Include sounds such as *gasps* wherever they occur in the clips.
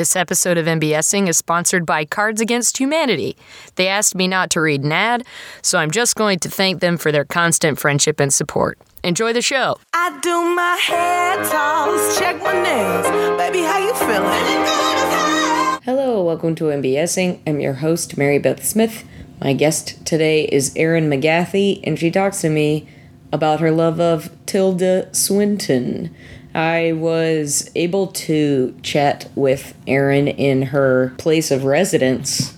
This episode of MBSing is sponsored by Cards Against Humanity. They asked me not to read an ad, so I'm just going to thank them for their constant friendship and support. Enjoy the show. I do my hair toss, check my nails. Baby, how you feeling? Hello, welcome to MBSing. I'm your host, Mary Beth Smith. My guest today is Erin McGathy, and she talks to me about her love of Tilda Swinton. I was able to chat with Erin in her place of residence,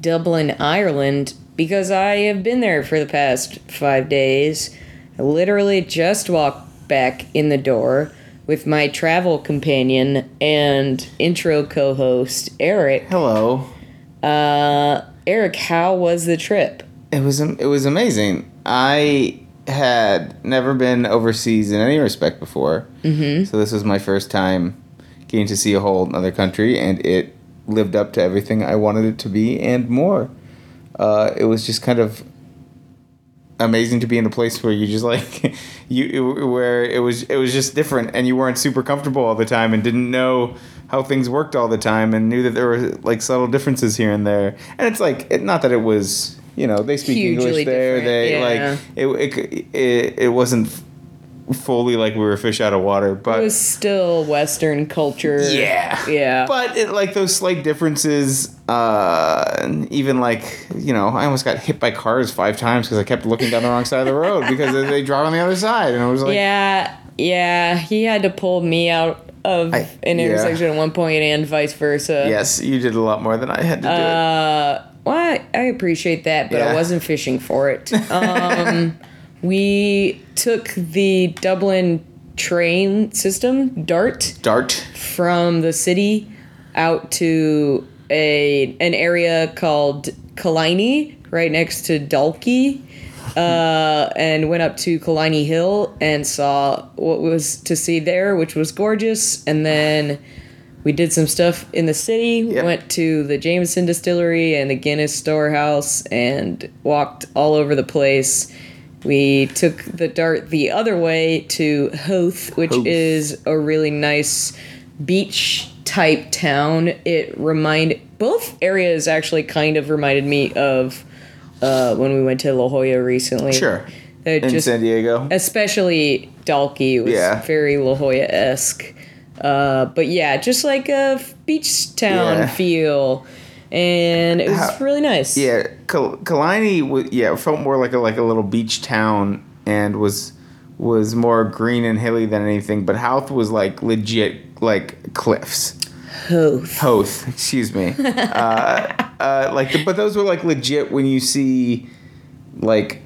Dublin, Ireland, because I have been there for the past five days. I literally just walked back in the door with my travel companion and intro co host, Eric. Hello. Uh, Eric, how was the trip? It was it was amazing. I had never been overseas in any respect before, mm-hmm. so this was my first time getting to see a whole other country, and it lived up to everything I wanted it to be and more. Uh, it was just kind of amazing to be in a place where you just *laughs* like you where it was it was just different and you weren't super comfortable all the time and didn't know how things worked all the time and knew that there were like subtle differences here and there and it's like it, not that it was you know they speak Hugely english there they yeah. like it, it it it wasn't fully like we were fish out of water but It was still Western culture. yeah. Yeah. But it, like those slight differences, uh, even like, you know, I almost got hit by cars five times because I kept looking down the wrong side of the road because they drive on the other side. And it was like, yeah, yeah. He had to pull me out of I- an yeah. intersection at one point and vice versa. yes, you did a lot more than I had to do. Uh, well, I, appreciate that, but I wasn't fishing for it. Um, *laughs* we took the Dublin train system, DART, Dart. from the city out to a an area called Killiney, right next to Dalkey, uh, and went up to Killiney Hill and saw what was to see there, which was gorgeous. And then we did some stuff in the city. Yep. Went to the Jameson Distillery and the Guinness Storehouse and walked all over the place. We took the dart the other way to Hoth, which Howth. is a really nice beach type town. It remind both areas actually kind of reminded me of uh, when we went to La Jolla recently. Sure. They're In just San Diego. especially Dalkey was Yeah. very La Jolla esque. Uh, but yeah, just like a beach town Yeah. feel, and it was How- really nice. Yeah, Kal- Kalani was yeah felt more like a like a little beach town and was was more green and hilly than anything. But Houth was like legit like cliffs. Hoth. Hoth, *laughs* excuse me. *laughs* uh, uh, like, the, but those were like legit when you see, like,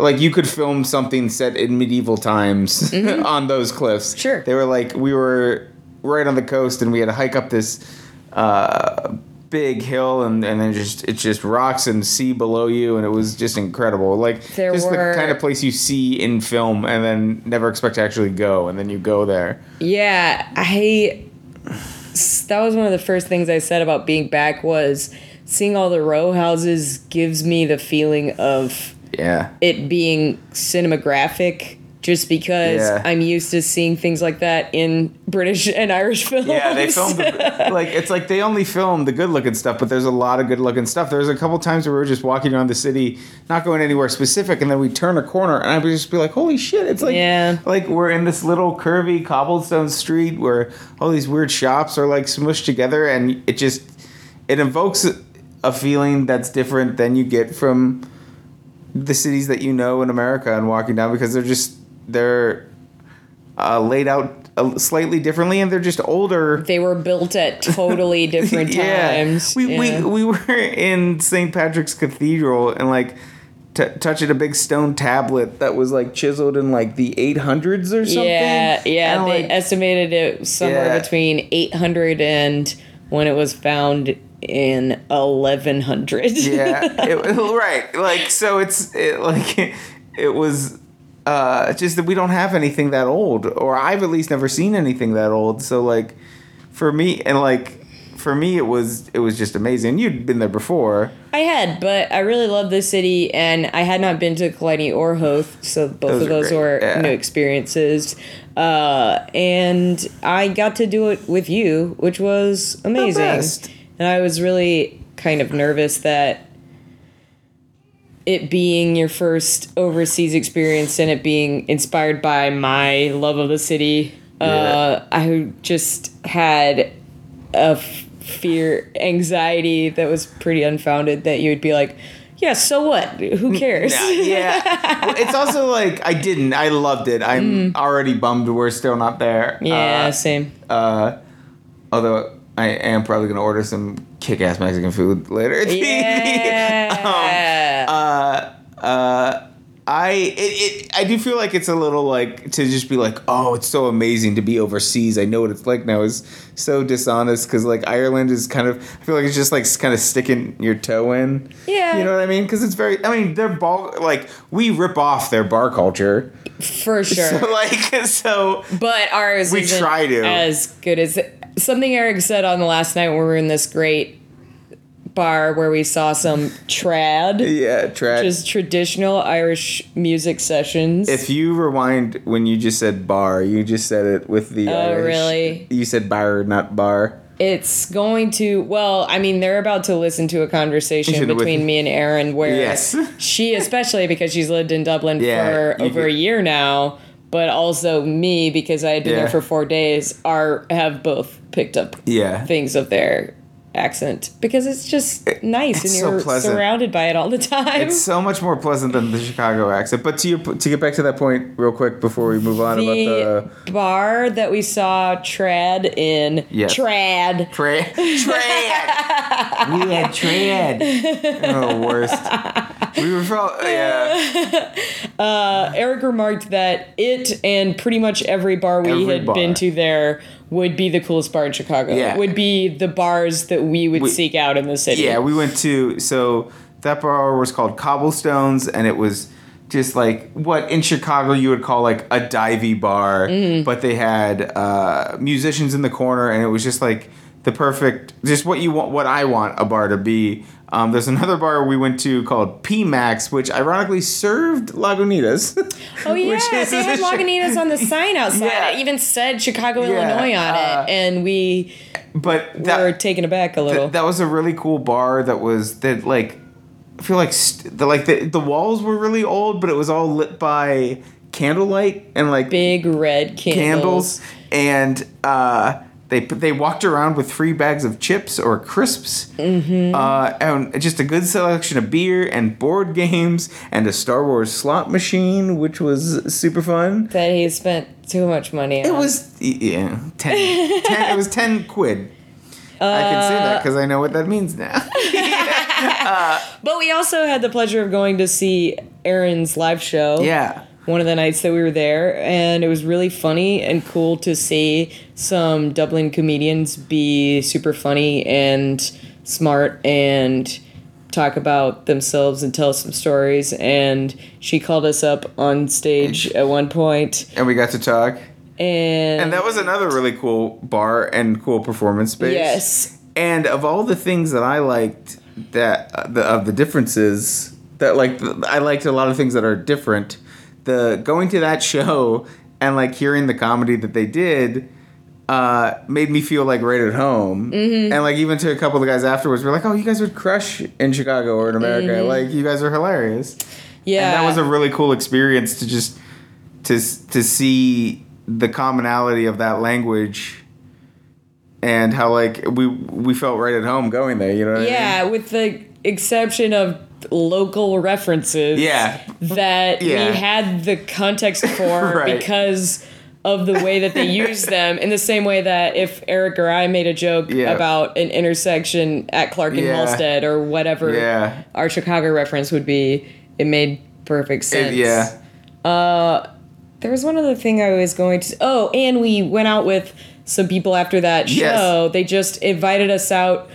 like you could film something set in medieval times *laughs* on those cliffs. Mm-hmm. Sure. they were like we were right on the coast and we had to hike up this uh, big hill and and then just it's just rocks and sea below you and it was just incredible. Like There just were- the kind of place you see in film and then never expect to actually go and then you go there. Yeah, I. That was one of the first things I said about being back was seeing all the row houses gives me the feeling of Yeah. it being cinematographic just because Yeah. I'm used to seeing things like that in British *laughs* and Irish films. Yeah, they filmed the, *laughs* like it's like they only film the good looking stuff, but there's a lot of good looking stuff. There's a couple times where we were just walking around the city, not going anywhere specific, and then we turn a corner, and I would just be like, "Holy shit!" It's like Yeah. like we're in this little curvy cobblestone street where all these weird shops are like smushed together, and it just it invokes a feeling that's different than you get from the cities that you know in America and walking down because they're just they're uh, laid out slightly differently and they're just older. They were built at totally *laughs* different times. We, Yeah. we we were in St. Patrick's Cathedral and like t- touching a big stone tablet that was like chiseled in like the 800s or something. Yeah, yeah. And, they like, estimated it somewhere Yeah. between 800 and when it was found in 1100. yeah, it, *laughs* right. Like so, it's it, like it was uh, just that we don't have anything that old, or I've at least never seen anything that old. So like for me and like for me it was it was just amazing. You'd been there before. I had, but I really love this city, and I had not been to Kalani or Hoth, so both Those of those were yeah. new experiences. Uh, and I got to do it with you, which was amazing. And I was really kind of nervous that it being your first overseas experience and it being inspired by my love of the city, uh, I just had a f- fear, anxiety that was pretty unfounded that you would be like, yeah, so what? Who cares? Yeah, *laughs* yeah. It's also like I didn't. I loved it. I'm already bummed we're still not there. Mm. yeah, Uh, same. Uh, although I am probably gonna order some kick-ass Mexican food later. *laughs* Yeah. uh, uh, I it, it I do feel like it's a little like to just be like, oh, it's so amazing to be overseas. I know what it's like now. Is so dishonest because like Ireland is kind of I feel like it's just like kind of sticking your toe in. Yeah. you know what I mean? Because it's very. I mean, their ball like we rip off their bar culture. For sure. *laughs* So like *laughs* so. but ours We try to. as good as something Eric said on the last night when we were in this great bar where we saw some trad, Yeah, trad. which is traditional Irish music sessions. If you rewind when you just said bar, you just said it with the. Oh, Irish- really? You said bar, not bar. it's going to well i mean they're about to listen to a conversation with- between me and Erin where Yes. she especially because she's lived in dublin *laughs* Yeah, for over a year now but also me because i had been Yeah. there for four days are have both picked up Yeah. things of their accent because it's just nice it's and you're pleasant. surrounded by it all the time It's so much more pleasant than the Chicago accent. But to your, to get back to that point real quick before we move on about the the uh, bar that we saw trad in Yes. trad Tra- trad. *laughs* we had trad. Oh, worst. We were from *laughs* yeah. Eric remarked that it and pretty much every bar we Every had bar. been to there would be the coolest bar in Chicago. Yeah. Would be the bars that we would We- seek out in the city. Yeah, we went to so that bar was called Cobblestones, and it was just like what in Chicago you would call like a divey bar, Mm-hmm. but they had uh, musicians in the corner, and it was just like the perfect, just what you want, what I want a bar to be. Um, there's another bar we went to called P. Mac's, which ironically served Lagunitas. *laughs* Oh yeah, they had *laughs* Lagunitas on the sign outside. Yeah. It even said Chicago, Yeah, Illinois on uh, it, and we but that, were taken aback a little. Th- that was a really cool bar that was that like I feel like st- the like the the walls were really old, but it was all lit by candlelight and like Big red candles. candles, and uh, they they walked around with free bags of chips or crisps, mm-hmm. uh, and just a good selection of beer and board games and a Star Wars slot machine, which was super fun. That he spent too much money on. It was yeah, 10, 10 It was *laughs* ten quid. I can say that because I know what that means now. *laughs* But we also had the pleasure of going to see Erin's live show. yeah. One of the nights that we were there, and it was really funny and cool to see some Dublin comedians be super funny and smart and talk about themselves and tell some stories. And she called us up on stage at one point, And we got to talk. and And that was another really cool bar and cool performance space. yes, And of all the things that I liked, that uh, the, of the differences that like th- I liked a lot of things that are different. The going to that show and like hearing the comedy that they did uh, made me feel like right at home. Mm-hmm. And like even to a couple of the guys afterwards, were like, "Oh, you guys would crush in Chicago or in America. Like you guys are hilarious." Mm-hmm. yeah, and that was a really cool experience to just to to see the commonality of that language and how like we we felt right at home going there you know what yeah, with the exception of local references. Yeah. that Yeah. we had the context *laughs* for Right. because of the way that they *laughs* use them in the same way that if Eric or I made a joke Yeah. about an intersection at Clark and Yeah. Halsted or whatever Yeah. our Chicago reference would be, it made perfect sense. It- yeah uh, There was one other thing I was going to. Oh, and we went out with some people after that show. Yes. They just invited us out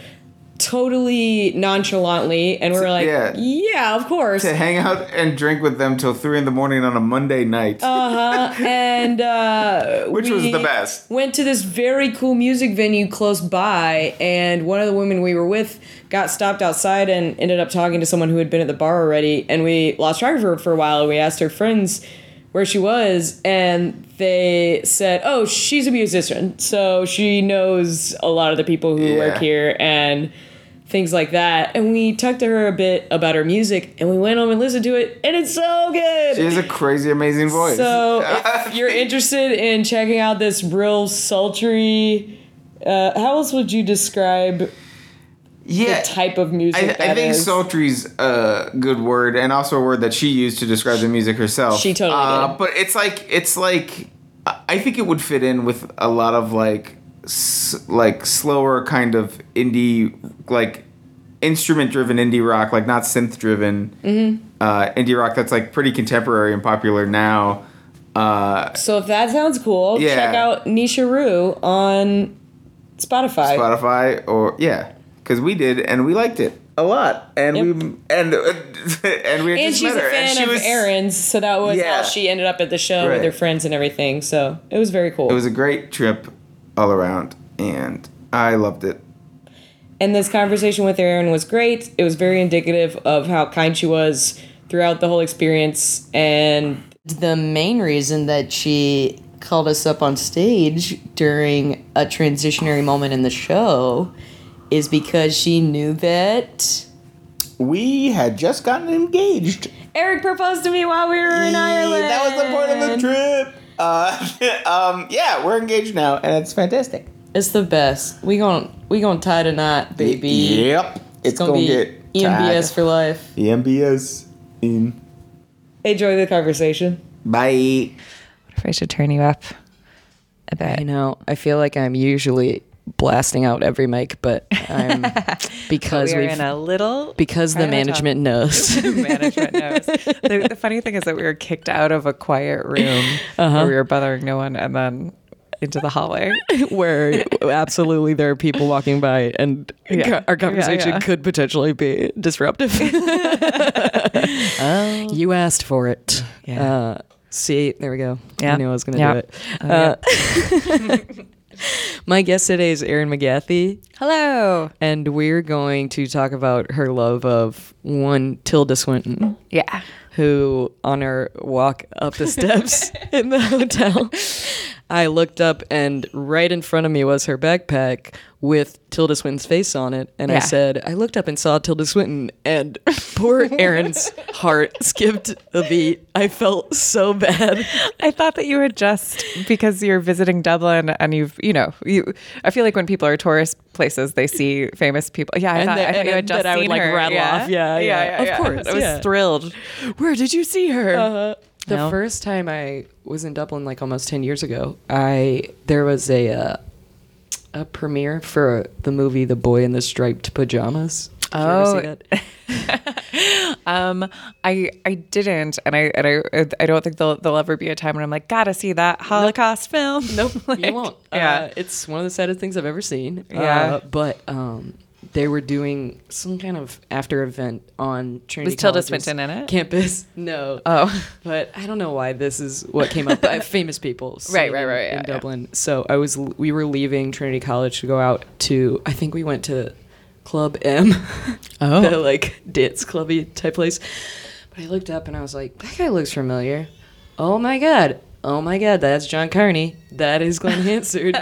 totally nonchalantly, and we're like, yeah. yeah, of course. to hang out and drink with them till three in the morning on a Monday night, Uh-huh. and uh, *laughs* which was the best. Went to this very cool music venue close by, and one of the women we were with got stopped outside and ended up talking to someone who had been at the bar already. And we lost track of her for a while. And we asked her friends where she was, and they said, "Oh, she's a musician, so she knows a lot of the people who work here and." Things like that, and we talked to her a bit about her music, and we went home and listened to it, and it's so good. She has a crazy, amazing voice. So *laughs* if you're interested in checking out this real sultry, uh, how else would you describe yeah, the type of music I, that I think is? sultry's a good word, and also a word that she used to describe the music herself. She totally uh, did. But it's like it's like I I think it would fit in with a lot of like s- like slower kind of indie like instrument driven indie rock, like not synth driven Mm-hmm. uh, indie rock that's like pretty contemporary and popular now. Uh, so if that sounds cool, Yeah. check out Nisha Rue on Spotify. Spotify or yeah, because we did and we liked it a lot, and Yep. we and *laughs* and we and she's a her, and fan she of was Erin's, so that was Yeah. how she ended up at the show Right. with her friends and everything. So it was very cool. It was a great trip all around, and I loved it. And this conversation with Erin was great. It was very indicative of how kind she was throughout the whole experience. And the main reason that she called us up on stage during a transitionary moment in the show is because she knew that We had just gotten engaged. Eric proposed to me while we were in Ireland. That was the point of the trip. Uh, *laughs* um, yeah, we're engaged now, and it's fantastic. It's the best. We gon' we gon' tie tonight, baby. Yep, it's, gonna, gonna, be get EMBS tied. for life. EMBS in. Enjoy the conversation. Bye. What if I should turn you up a I bit. You know. I feel like I'm usually blasting out every mic, but I'm *laughs* because we are we've in a little because the management knows. *laughs* management knows. The, the funny thing is that we were kicked out of a quiet room *laughs* Uh-huh. where we were bothering no one, and then into the hallway. *laughs* where absolutely there are people walking by and Yeah. our conversation Yeah, yeah. could potentially be disruptive. *laughs* You asked for it. Yeah. Uh, see, there we go. I knew I was going to Yeah. do it. Oh, Uh, *laughs* my guest today is Erin McGathy, Hello. and we're going to talk about her love of one Tilda Swinton. Yeah. who on her walk up the steps in the hotel i looked up and right in front of me was her backpack with tilda swinton's face on it and i said i looked up and saw tilda swinton and *laughs* poor Erin's heart skipped a beat i felt so bad I thought that you had just because you're visiting Dublin and you've you know you. I feel like when people are tourist places, they see famous people. Yeah, I And thought, that- I thought you had just that I would, seen like, her. rattle yeah. off. Yeah, yeah. Of course, I was yeah. thrilled. where did you see her Uh-huh. The No. first time i was in dublin like almost 10 years ago i there was a uh, a premiere for the movie the boy in the striped pajamas Did you ever see Oh. *laughs* Um, I I didn't, and I and I I don't think there'll there'll ever be a time when I'm like, gotta see that Holocaust film. Nope, *laughs* Like, you won't. Yeah. Uh, it's one of the saddest things I've ever seen. Yeah. Uh, but um, they were doing some kind of after event on Trinity Was Tilda College's Swinton in it? Campus. *laughs* No. Oh. But I don't know why this is what came up. But famous people. *laughs* Right, right, right, In yeah, yeah. Dublin. So I was. We were leaving Trinity College to go out to. I think we went to Club M. *laughs* Oh. the like dance clubby type place. But I looked up and I was like, that guy looks familiar. Oh my god. Oh my god, that's John Carney. That is Glenn *laughs* Hansard.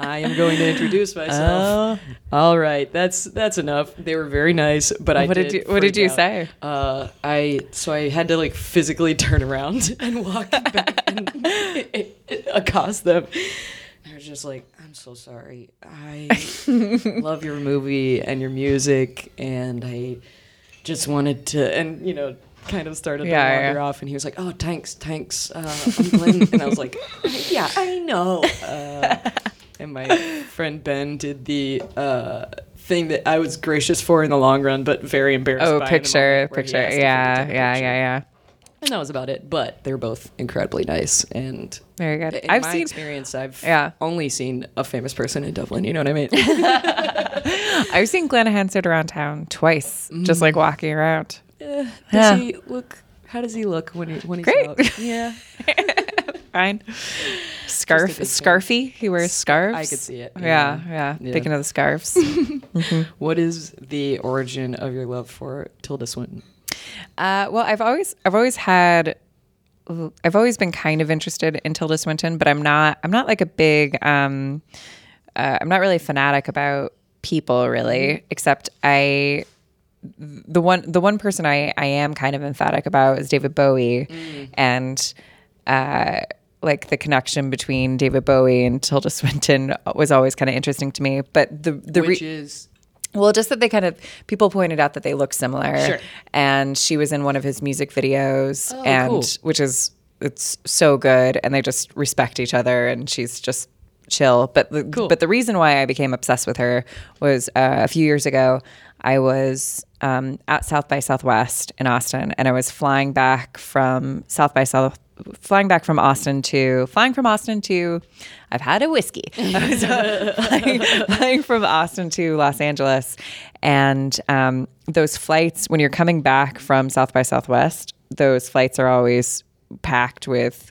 I am going to introduce myself. All right, that's that's enough. They were very nice, but I What did did you- what did you out. say? Uh, I so I had to like physically turn around *laughs* and walk back and *laughs* accost them. I was just like, I'm so sorry. I love your movie and your music, and I just wanted to, and you know, kind of started to Yeah, wander yeah. off. And he was like, "Oh, thanks, thanks, uh, I'm Glenn," and I was like, *laughs* "Yeah, I know." Uh, and my friend Ben did the uh, thing that I was gracious for in the long run, but very embarrassed. Oh, picture, picture. asked if he could Yeah, yeah, picture. yeah, yeah. and that was about it. But they're both incredibly nice, and Very good. In I've my seen experience, I've Yeah. only seen a famous person in Dublin. You know what I mean? *laughs* I've seen Glenn Hansard around town twice, just like walking around. Does Yeah. he look? How does he look when he when he's Great. out? Yeah, *laughs* Fine. Scarf, scarfy. He wears scarves. I could see it. Yeah, Yeah. yeah. Thinking of the scarves. *laughs* What is the origin of your love for Tilda Swinton? Uh, well, I've always I've always had I've always been kind of interested in Tilda Swinton, but I'm not I'm not like a big um uh, I'm not really fanatic about people really, except I the one the one person I I am kind of emphatic about is David Bowie and uh like the connection between David Bowie and Tilda Swinton was always kind of interesting to me, but the the re- Which is well, just that they kind of people pointed out that they look similar. Sure. And she was in one of his music videos, Oh, and cool. which is it's so good, and they just respect each other, and she's just chill. But the, but the reason why I became obsessed with her was uh, a few years ago. I was um, at South by Southwest in Austin, and I was flying back from South by South, flying back from Austin to flying from Austin to. I've had a whiskey. *laughs* Uh, flying, flying from Austin to Los Angeles, and um, those flights when you're coming back from South by Southwest, those flights are always packed with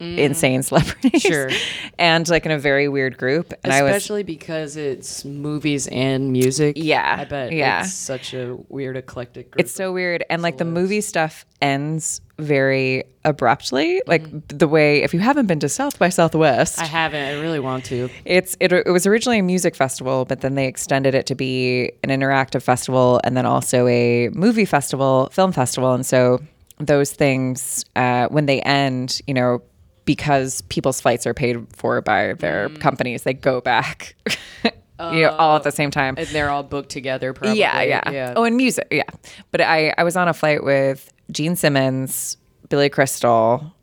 insane celebrities, Sure. *laughs* and like in a very weird group. And I was especially because it's movies and music. Yeah, I bet. yeah. it's such a weird eclectic. Group It's so weird. And like the movie stuff ends very abruptly. Like the way, if you haven't been to South by Southwest, I haven't. I really want to. it's it, it was originally a music festival, but then they extended it to be an interactive festival and then also a movie festival, film festival. And so those things, uh, when they end, you know, because people's flights are paid for by their companies, they go back, *laughs* you know, all at the same time. And they're all booked together. Probably. Yeah, yeah, Oh, and music, yeah. But I, I was on a flight with Gene Simmons, Billy Crystal,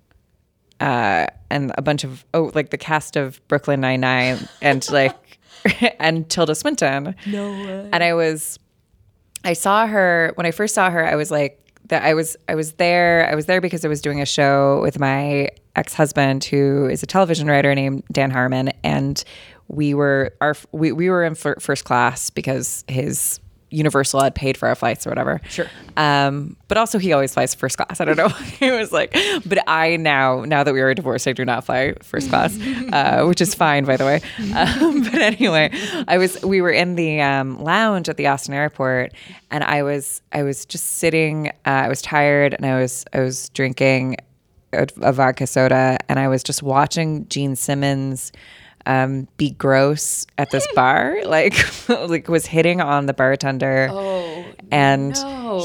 uh, and a bunch of oh, like the cast of Brooklyn Nine Nine, and *laughs* like *laughs* and Tilda Swinton. No way. And I was, I saw her when I first saw her. I was like that. I was I was there. I was there because I was doing a show with my ex husband, who is a television writer named Dan Harmon, and we were our we we were in fir- first class because his Universal had paid for our flights or whatever. Sure. Um, but also he always flies first class. I don't know. *laughs* it was like, but I now, now that we are divorced, I do not fly first class, *laughs* uh, which is fine, by the way. Um, but anyway, I was, we were in the um, lounge at the Austin airport and I was, I was just sitting, uh, I was tired and I was, I was drinking a, a vodka soda and I was just watching Gene Simmons um, be gross at this *laughs* bar, like *laughs* like was hitting on the bartender. Oh, and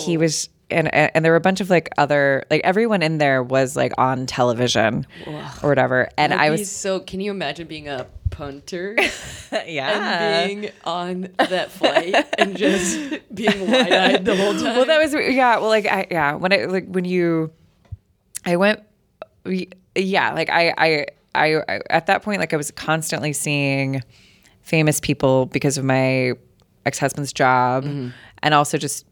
he was. And, and there were a bunch of like other like everyone in there was like on television or whatever and I was so. Can you imagine being a punter *laughs* yeah and being on that flight and just being wide eyed the whole time? well that was yeah well like I yeah when I like when you I went yeah like I I I, I at that point like I was constantly seeing famous people because of my ex-husband's job mm-hmm. and also just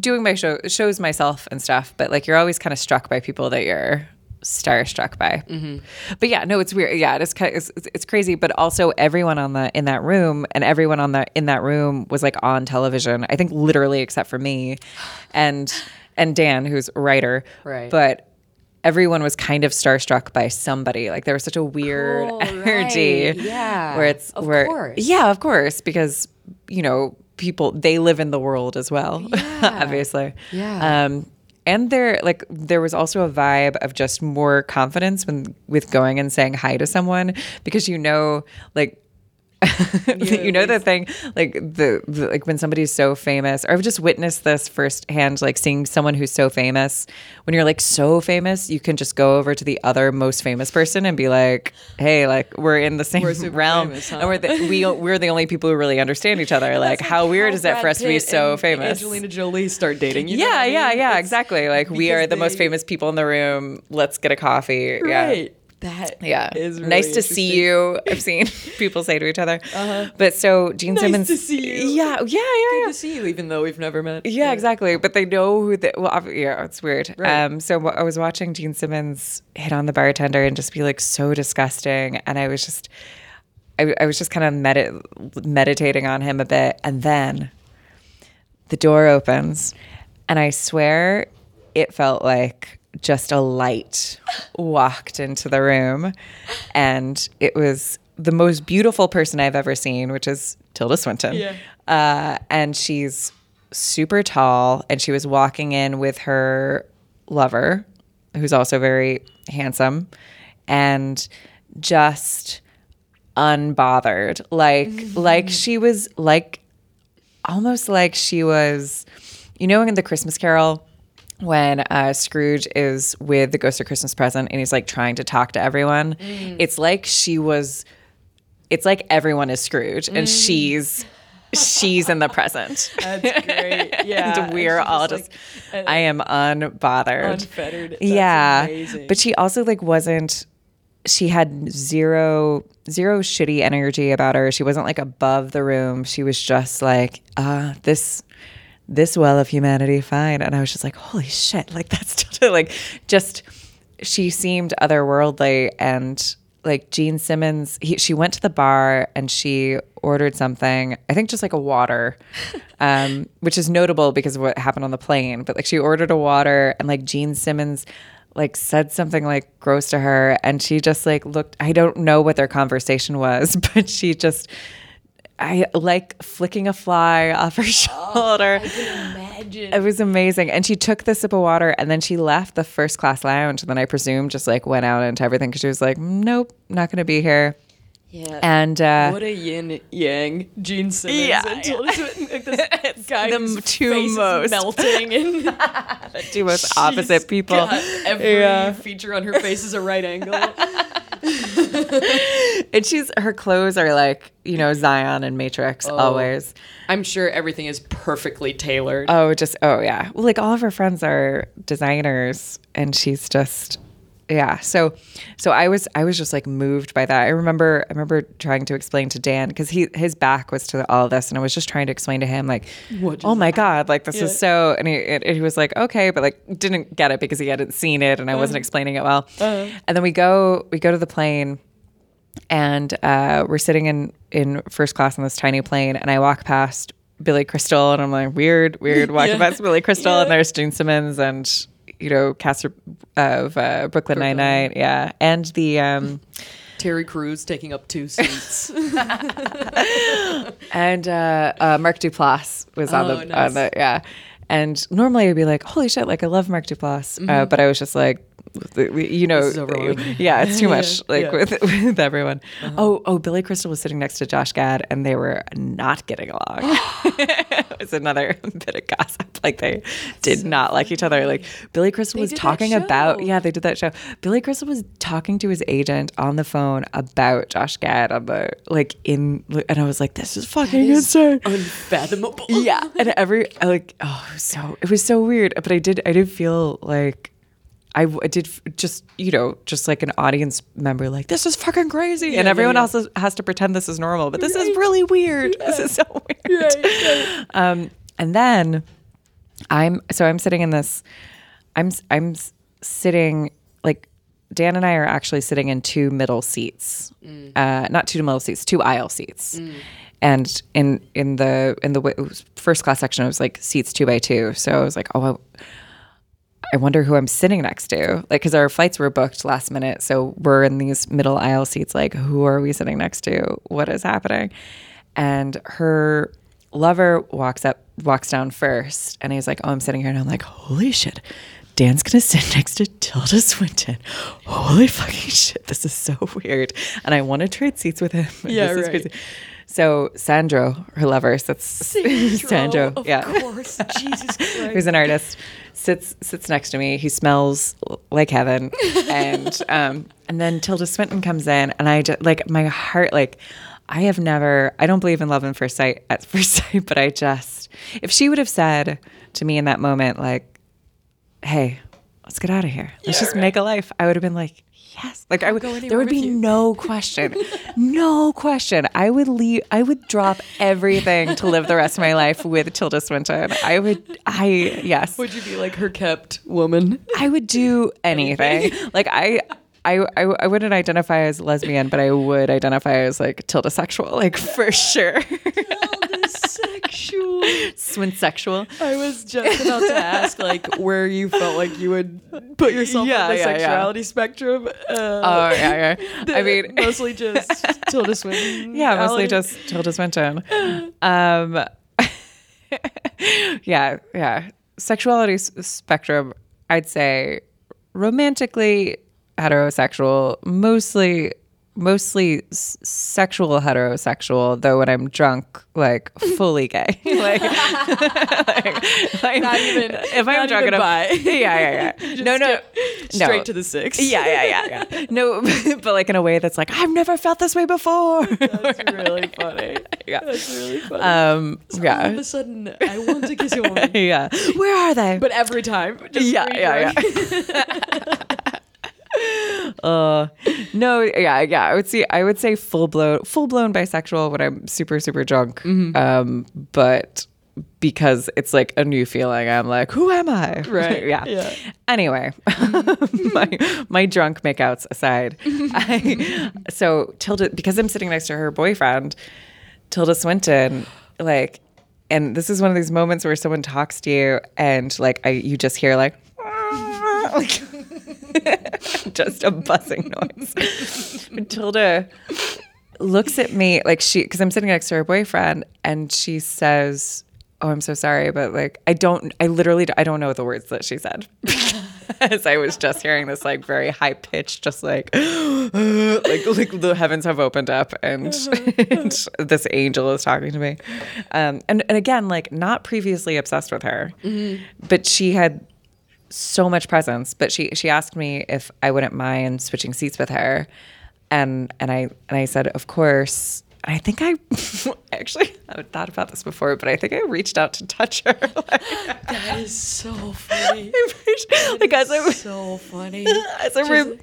doing my show shows myself and stuff but like you're always kind of struck by people that you're starstruck by. Mm-hmm. But yeah no it's weird yeah it's kind of, it's, it's crazy but also everyone on the in that room and everyone on the in that room was like on television i think literally except for me and and dan who's a writer Right. but everyone was kind of starstruck by somebody like there was such a weird Cool, energy right. Yeah, where it's of where course. yeah of course because you know people they live in the world as well *laughs* obviously Yeah. um and there like there was also a vibe of just more confidence when with going and saying hi to someone because you know like *laughs* you know the thing like the, the like when somebody's so famous or i've just witnessed this firsthand like seeing someone who's so famous when you're like so famous you can just go over to the other most famous person and be like hey like we're in the same realm famous, huh? and we're the, we we're the only people who really understand each other like how weird is it for us to be so famous Angelina Jolie start dating. You know yeah, I yeah, mean? yeah, It's exactly. Like we are the most famous people in the room. Let's get a coffee. Yeah. That Yeah. is really nice to see you. I've seen *laughs* people say to each other. But so Gene Nice Simmons. to see you. Yeah. Yeah. Yeah. Good Yeah. to see you, even though we've never met. Yeah, exactly. But they know who the well, yeah, it's weird. Right. Um, so I was watching Gene Simmons hit on the bartender and just be like so disgusting, and I was just, I, I was just kind of medi- meditating on him a bit, and then the door opens, and I swear it felt like just a light walked into the room, and it was the most beautiful person I've ever seen, which is Tilda Swinton. Yeah. Uh, and she's super tall, and she was walking in with her lover, who's also very handsome, and just unbothered, like like she was like almost like she was, you know, in the Christmas Carol when uh, Scrooge is with the ghost of Christmas present and he's like trying to talk to everyone. It's like she was. It's like everyone is Scrooge and she's she's in the present. *laughs* That's great. *laughs* Yeah. and we're she's all just, like, uh, I am unbothered. unfettered. That's yeah. amazing. But she also like wasn't she had zero zero shitty energy about her. She wasn't like above the room. She was just like, uh, this this well of humanity fine. And I was just like, holy shit, *laughs* like that's totally like just she seemed otherworldly and like Gene Simmons, he, she went to the bar and she ordered something, I think just like a water, *laughs* um, which is notable because of what happened on the plane. But like she ordered a water and like Gene Simmons like said something like gross to her and she just like looked, I don't know what their conversation was, *laughs* but she just, I like flicking a fly *laughs* off her oh, shoulder. Imagine. It was amazing. And she took the sip of water and then she left the first class lounge. And then I presume just like went out into everything because she was like, nope, not going to be here. Yeah. And uh, what a yin yang, Gene Simmons Yeah, and Tilda Swinton. Like this *laughs* guy the two face most- melting and *laughs* two most opposite people. got every Yeah. feature on her face is a right angle. *laughs* And she's, her clothes are like, you know, Zion and Matrix always. I'm sure everything is perfectly tailored. Oh, just, oh yeah. Well, like all of her friends are designers and she's just, yeah. So, so I was, I was just like moved by that. I remember, I remember trying to explain to Dan because he, his back was to all of this, and I was just trying to explain to him like, oh my god, like this Yeah. is so, and he, he was like, okay, but like didn't get it because he hadn't seen it, and I wasn't explaining it well. And then we go, we go to the plane, and uh, we're sitting in in first class on this tiny plane, and I walk past Billy Crystal, and I'm like, weird, weird, walking *laughs* Yeah. past Billy Crystal, Yeah. and there's Gene Simmons and you know cast of uh, Brooklyn Nine Nine, yeah, and the um, Terry Crews taking up two seats. *laughs* *laughs* and uh, uh, Mark Duplass was on Oh, the nice. on the yeah. And normally I'd be like, "Holy shit!" Like I love Mark Duplass, uh, but I was just like, you know, is *laughs* yeah, it's too much. *laughs* Like Yeah. Uh-huh. with *laughs* with everyone. Oh, oh, Billy Crystal was sitting next to Josh Gad, and they were not getting along. it was another bit of gossip. Like they did not like each other. Like Billy Crystal was talking about yeah, they did that show. Billy Crystal was talking to his agent on the phone about Josh Gad on the like in, and I was like, this is fucking insane. Unfathomable. Yeah, and every like oh, so it was so weird, but I did I did feel like. I, w- I did f- just you know just like an audience member like this is fucking crazy and everyone yeah. else is, has to pretend this is normal but this is really weird this is so weird *laughs* Right, right. um, and then I'm so I'm sitting in this. I'm I'm sitting like Dan and I are actually sitting in two middle seats, uh, not two middle seats, two aisle seats. And in in the in the w- first class section, it was like seats two by two. So I was like, oh, I, wonder who I'm sitting next to. Like, because our flights were booked last minute. So we're in these middle aisle seats. Like, who are we sitting next to? What is happening? And her lover walks up, walks down first. And he's like, oh, I'm sitting here. And I'm like, holy shit. Dan's gonna sit *laughs* next to Tilda Swinton. Holy fucking shit. This is so weird. And I want to trade seats with him. *laughs* Yeah, this is right. crazy. So Sandro, her lover, sits Sandro, *laughs* of yeah course. Jesus *laughs* Christ. who's an artist, sits sits next to me. He smells like heaven, *laughs* and um, and then Tilda Swinton comes in, and I just like my heart like. I have never. I don't believe in love in first sight at first sight, but I just if she would have said to me in that moment like, "Hey, let's get out of here. Let's just make a life," I would have been like, yes. Like I would, go there anywhere would be you. no *laughs* question, no question. I would leave. I would drop everything to live the rest of my life with Tilda Swinton. I would. I yes. Would you be like her kept woman? I would do anything. *laughs* like I, I, I, I wouldn't identify as lesbian, but I would identify as like tilda sexual, like for sure. *laughs* Sexual. Swin sexual. I was just about to ask, like, where you felt like you would put yourself Yeah, on the yeah, yeah. sexuality spectrum. Uh, Oh yeah, yeah. I *laughs* mean, mostly just *laughs* Tilda Swinton. yeah, mostly Ally. just Tilda Swinton. *laughs* Um, yeah, yeah. Sexuality s- spectrum. I'd say romantically heterosexual, mostly mostly s- sexual heterosexual. Though when I'm drunk, like *laughs* fully gay. *laughs* like, like, *laughs* like, Not even- if I'm not drunk enough. bi. Yeah, yeah, yeah. no, no, Straight no. to the six. Yeah, yeah, yeah, yeah. No, but like in a way that's like I've never felt this way before. That's really funny. Yeah. That's really funny. Um, All of a sudden, I want to kiss a woman. yeah. Where are they? But every time. Just yeah, yeah, yeah. Uh, no, yeah, yeah. I would see. I would say full blown, full blown bisexual when I'm super, super drunk. Mm-hmm. Um, but because it's like a new feeling, I'm like, who am I? *laughs* Right, *laughs* yeah. yeah. Anyway, *laughs* my my drunk makeouts aside, I, so Tilda, because I'm sitting next to her boyfriend, Tilda Swinton, like, and this is one of these moments where someone talks to you and like I, you just hear like, like *laughs* just a buzzing noise. Matilda looks at me like she, because I'm sitting next to her boyfriend, and she says, "Oh, I'm so sorry, but like I don't, I literally, I don't know the words that she said." *laughs* As I was just hearing this like very high pitched, just like *gasps* like like the heavens have opened up and, and *laughs* this angel is talking to me, um, and and again like not previously obsessed with her, but she had so much presence. But she she asked me if I wouldn't mind switching seats with her, and and I and I said of course. And I think I *laughs* actually I thought about this before, but I think I reached out to touch her. *laughs* like, That is so funny. *laughs* like as I was so funny. as I re-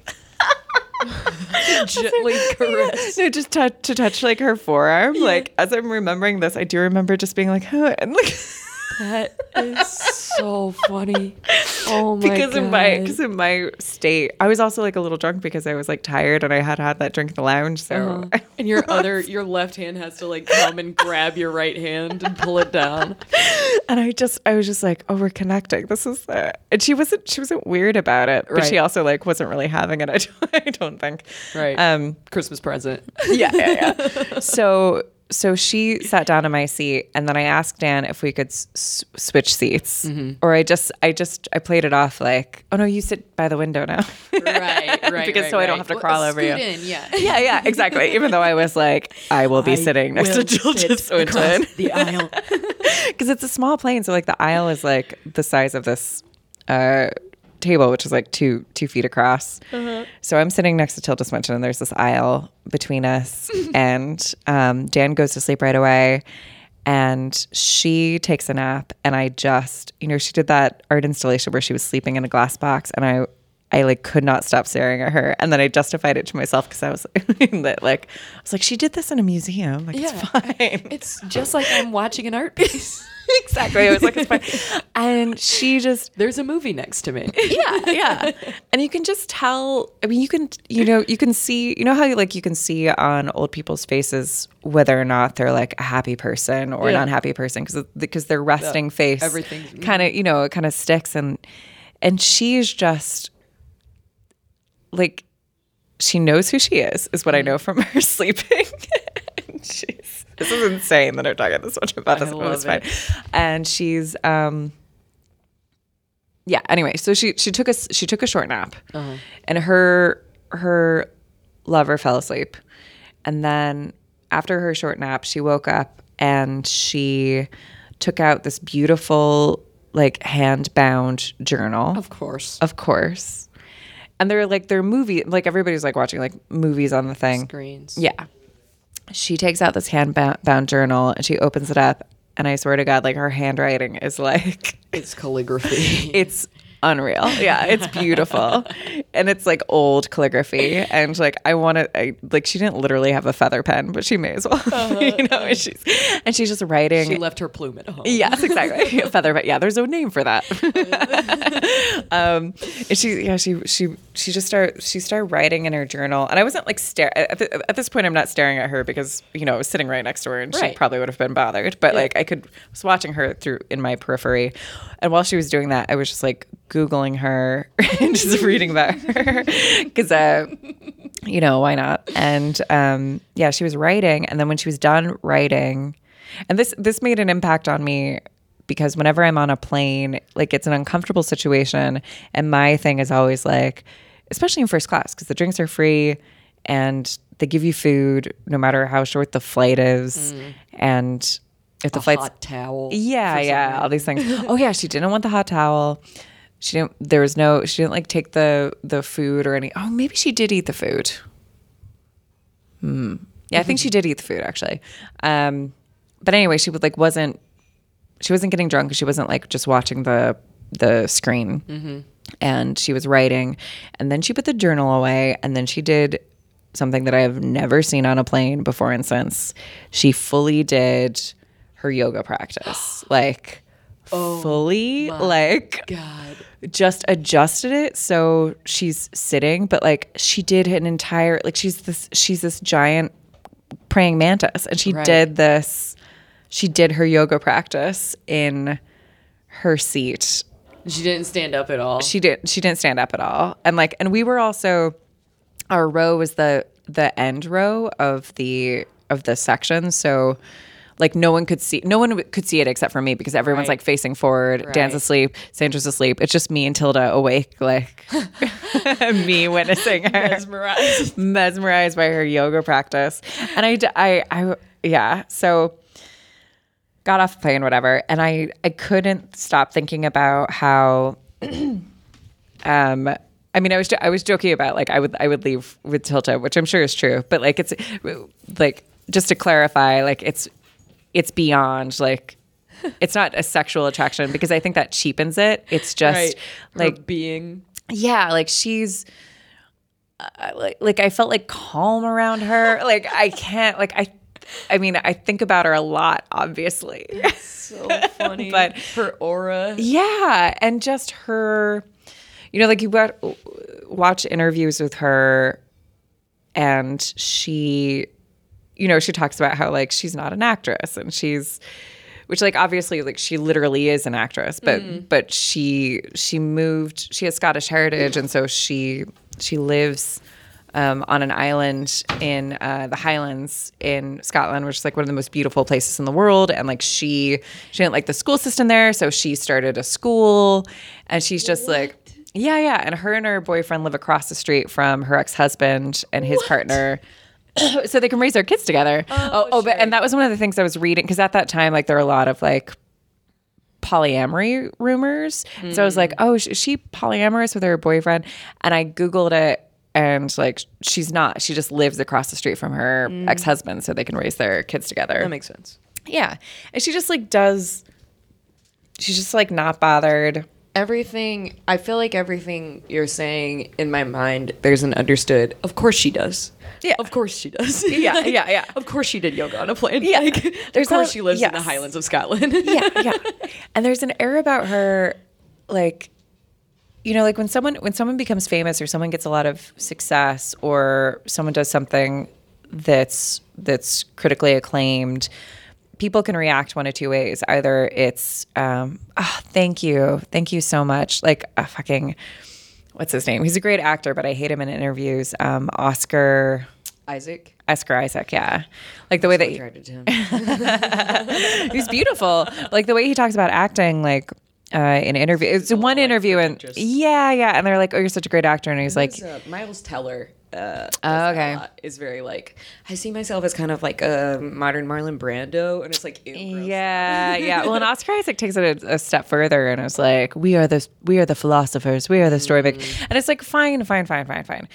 Gently caress. no, just touch to touch like her forearm. Like as I'm remembering this, I do remember just being like, huh, and like That is so funny. Oh my because god. in my because in my state, I was also like a little drunk because I was like tired and I had had that drink in the lounge. So Uh-huh. and your other your left hand has to like come and grab your right hand and pull it down. and I just I was just like, oh, we're connecting. This is and she wasn't she wasn't weird about it, but she also like wasn't really having it. I *laughs* don't, I don't think. Right. Um. Christmas present. yeah, yeah, yeah. *laughs* so so she sat down in my seat, and then I asked Dan if we could s- switch seats, Mm-hmm. or I just I just I played it off like, oh no, you sit by the window now. Right, *laughs* right. Because right, so I don't have to Well, crawl over you. in, yeah. *laughs* yeah, yeah, exactly. *laughs* Even though I was like, I will be I sitting next to sit Swinton the aisle. because it's a small plane, so like the aisle is like the size of this uh, table, which is like two two feet across. So I'm sitting next to Tilda Swinton, and there's this aisle between us, *laughs* and um, Dan goes to sleep right away. And she takes a nap, and I just, you know, she did that art installation where she was sleeping in a glass box, and I, I like could not stop staring at her, and then I justified it to myself because I was *laughs* that like, I was like, she did this in a museum, like it's fine *laughs* It's just like I'm watching an art *laughs* piece. exactly. I was like, it's fine. And she just, There's a movie next to me. yeah, yeah. And you can just tell. I mean, you can, you know, you can see, you know how you, like you can see on old people's faces whether or not they're like a happy person or an unhappy person because because their resting face, everything's- kind of, you know, it kind of sticks. And and she's just like she knows who she is is what I know from *laughs* her sleeping. She's this is insane that I'm talking this much about this, but it's fine. And she's um yeah, anyway, so she she took a she took a short nap. And her her lover fell asleep. And then after her short nap, she woke up and she took out this beautiful like hand bound journal Of course. of course. And they're like they're movie like everybody's like watching like movies on the thing. Screens. Yeah. She takes out this hand bound, bound journal and she opens it up and I swear to God like her handwriting is like *laughs* It's calligraphy. it's unreal. Yeah, it's beautiful. and it's like old calligraphy. And like I want to like she didn't literally have a feather pen, but she may as well. *laughs* you know, and she's and she's just writing She left her plume at home. Yes, exactly. *laughs* Feather pen. Yeah, there's no name for that. um, and she, yeah, she, she, she just start, she started writing in her journal, and I wasn't like stare at, at this point. I'm not staring at her because you know I was sitting right next to her, and she probably would have been bothered. But like I could was watching her through in my periphery, and while she was doing that, I was just like googling her *laughs* and just reading about her because uh, you know why not? And um, yeah, she was writing, and then when she was done writing, and this this made an impact on me because whenever I'm on a plane, like it's an uncomfortable situation, and my thing is always like, especially in first class, because the drinks are free and they give you food no matter how short the flight is, and if the A flight's hot towel. yeah, yeah, all these things. *laughs* Oh yeah, she didn't want the hot towel. She didn't. There was no. She didn't like take the the food or any. Oh, maybe she did eat the food. Hmm. Yeah, I think she did eat the food actually. Um, but anyway, she would like wasn't. She wasn't getting drunk. She wasn't like just watching the the screen. And she was writing, and then she put the journal away, and then she did something that I have never seen on a plane before and since. She fully did her yoga practice, *gasps* like oh fully, like God. just adjusted it so she's sitting, but like she did an entire like she's this she's this giant praying mantis, and she Right. did this. She did her yoga practice in her seat She didn't stand up at all. she didn't. she didn't stand up at all and like and we were also our row was the the end row of the of the section so like no one could see no one could see it except for me because everyone's Right. like facing forward dan's asleep sandra's asleep it's just me and tilda awake like *laughs* *laughs* me witnessing her Mesmerized. mesmerized by her yoga practice. And I, I i yeah. So got off the plane, whatever. And I, I couldn't stop thinking about how, *clears throat* um, I mean, I was, I was joking about like, I would, I would leave with Tilda, which I'm sure is true, but like, it's like, just to clarify, like it's, it's beyond like, it's not a sexual attraction because I think that cheapens it. It's just right. like Her being. yeah like she's uh, like like i felt like calm around her like i can't like i i mean i think about her a lot obviously It's So *laughs* funny. But- her aura. yeah and just her you know like you watch interviews with her and she you know she talks about how like she's not an actress and she's which like obviously like she literally is an actress but mm. but she she moved she has scottish heritage and so she she lives um, on an island in uh, the Highlands in Scotland, which is like one of the most beautiful places in the world. And like she, she didn't like the school system there, so she started a school, and she's just like, yeah, yeah. And her and her boyfriend live across the street from her ex husband and his partner. *clears throat* so they can raise their kids together. Oh, oh, but and that was one of the things I was reading because at that time, like there were a lot of like polyamory rumors. So I was like, oh, is she polyamorous with her boyfriend? And I googled it. And like she's not, she just lives across the street from her mm. ex husband, so they can raise their kids together. That makes sense. yeah, and she just like does. She's just like not bothered. Everything, I feel like everything you're saying in my mind, there's an understood. Of course she does. Yeah. Of course she does. Yeah, yeah, *laughs* yeah. Of course she did yoga on a plane. Yeah. Like, There's of course a- she lives in the. Highlands of Scotland. yeah, yeah. *laughs* And there's an air about her, like, you know, like when someone when someone becomes famous or someone gets a lot of success or someone does something that's that's critically acclaimed, people can react one of two ways. Either it's, um, oh, thank you, thank you so much, like a fucking. What's his name? He's a great actor, but I hate him in interviews. Um, Oscar, Isaac. Oscar Isaac, yeah, like the way that he, Attracted to him. *laughs* he's beautiful. Like the way he talks about acting, like uh, in interview. It's one interview, and actress. yeah, yeah, and they're like, "Oh, you're such a great actor," and he's like, uh, Miles Teller. Uh, Oh, okay. Is very like I see myself as kind of like a modern Marlon Brando, and it's like "Yeah, yeah." Well, and Oscar Isaac takes it a, a step further, and it's like, "We are the we are the philosophers. We are the story big," and it's like, fine, fine, fine, fine, fine,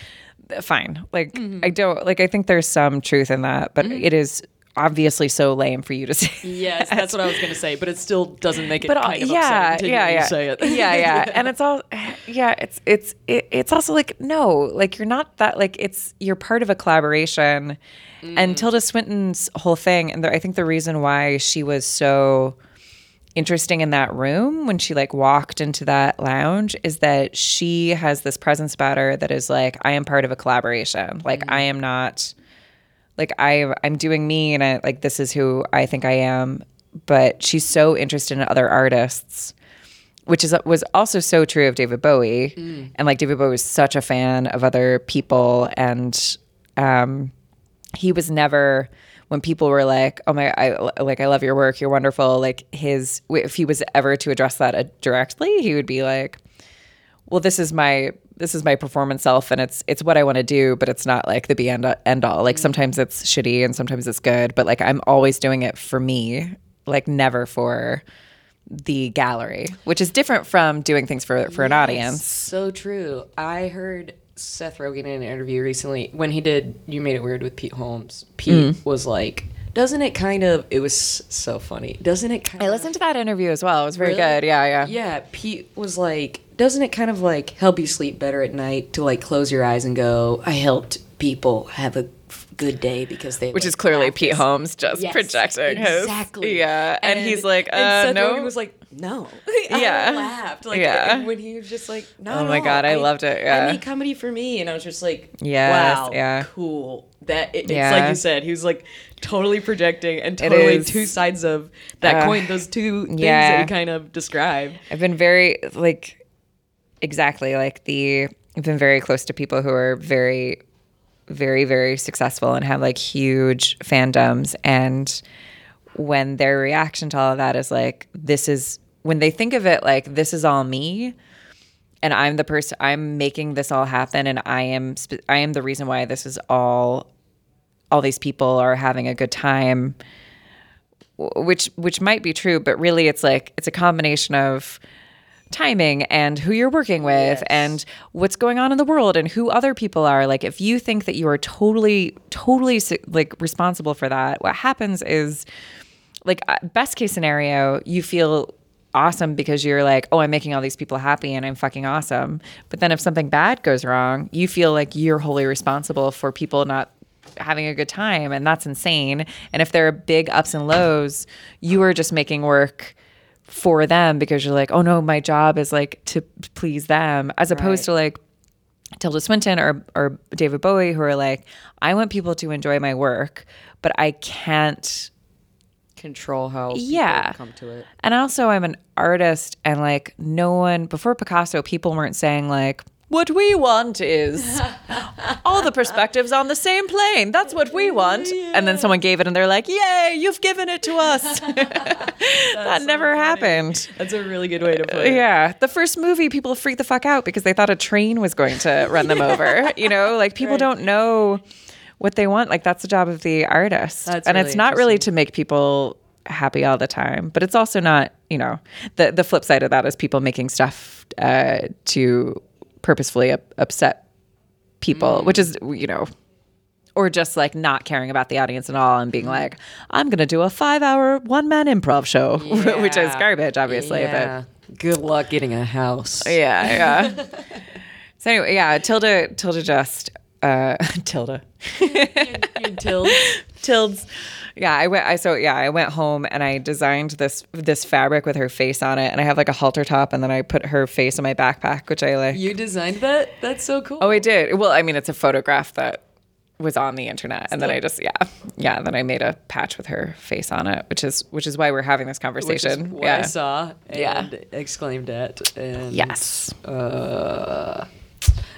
fine. Like I don't like. I think there's some truth in that, but it is obviously so lame for you to *laughs* say. Yes, that's what I was gonna say, but it still doesn't make it but uh, of yeah, upsetting to yeah, yeah, say it. yeah, *laughs* yeah, and it's all, yeah, it's it's it, it's also like no, like you're not that like it's you're part of a collaboration, and Tilda Swinton's whole thing, and the, I think the reason why she was so interesting in that room when she like walked into that lounge is that she has this presence about her that is like I am part of a collaboration, like I am not like I I'm doing me and I like this is who I think I am. But she's so interested in other artists which is was also so true of David Bowie. And like David Bowie was such a fan of other people. And um he was never when people were like oh my I like I love your work. You're wonderful. Like his if he was ever to address that uh, directly he would be like well this is my this is my performance self and it's it's what I want to do but it's not like the be end, end all like sometimes it's shitty and sometimes it's good but like I'm always doing it for me like never for the gallery which is different from doing things for for an audience So true. I heard Seth Rogen in an interview recently when he did You Made It Weird with Pete Holmes. Pete Mm. was like, doesn't it kind of it was so funny. Doesn't it kind I of listened to that interview as well it was very Really? good yeah yeah Yeah, Pete was like, doesn't it kind of like help you sleep better at night to like close your eyes and go, I helped people have a good day because they which like, is clearly laughed Pete Holmes just Yes, projecting his exactly. yeah and, he's like uh and Seth no Rogen was like, no, *laughs* Yeah. I laughed like Yeah. when he was just like, no, Oh my no, God, I loved it, yeah. I made comedy for me, and I was just like, Yes, wow, yeah. cool. That it, it's Yeah. like you said, he was like totally projecting and totally two sides of that Uh, coin. Those two things yeah. that you kind of described. I've been very like exactly like the I've been very close to people who are very very very successful and have like huge fandoms and when their reaction to all of that is like this is when they think of it like this is all me and I'm the person I'm making this all happen and I am I am the reason why this is all all these people are having a good time which which might be true but really it's like it's a combination of timing and who you're working with and what's going on in the world and who other people are. Like if you think that you are totally totally like responsible for that what happens is like uh, best case scenario you feel awesome because you're like oh i'm making all these people happy and i'm fucking awesome. But then if something bad goes wrong you feel like you're wholly responsible for people not having a good time and that's insane. And if there are big ups and lows you are just making work for them because you're like oh no my job is like to please them as opposed to like Tilda Swinton or or David Bowie who are like, I want people to enjoy my work, but I can't Control how Yeah. come to it. and also I'm an artist and like no one before Picasso, people weren't saying like what we want is all the perspectives on the same plane. That's what we want. And then someone gave it and they're like, Yay, you've given it to us. *laughs* *laughs* that never happened. That's a really good way to put it. Yeah, the first movie, people freaked the fuck out because they thought a train was going to run them over. *laughs* You know, like people don't know what they want. Like that's the job of the artist, That's and really it's not really to make people happy all the time. But it's also not, you know, the the flip side of that is people making stuff uh, to purposefully up, upset people, which is mm. you know. Or just like not caring about the audience at all and being mm. like, I'm going to do a five hour one man improv show, *laughs* which is garbage, obviously. But Good luck getting a house. yeah, yeah. *laughs* so anyway, yeah, Tilda, Tilda just, uh, *laughs* Tilda, Until Tilds. *laughs* Yeah, I went. I so yeah, I went home and I designed this this fabric with her face on it, and I have like a halter top, and then I put her face in my backpack, which I like. you designed that? That's so cool. oh, I did. Well, I mean, it's a photograph that was on the internet, and then I just yeah, yeah. Then I made a patch with her face on it, which is which is why we're having this conversation. what yeah. I saw and Yeah. exclaimed at. And, Yes. Uh,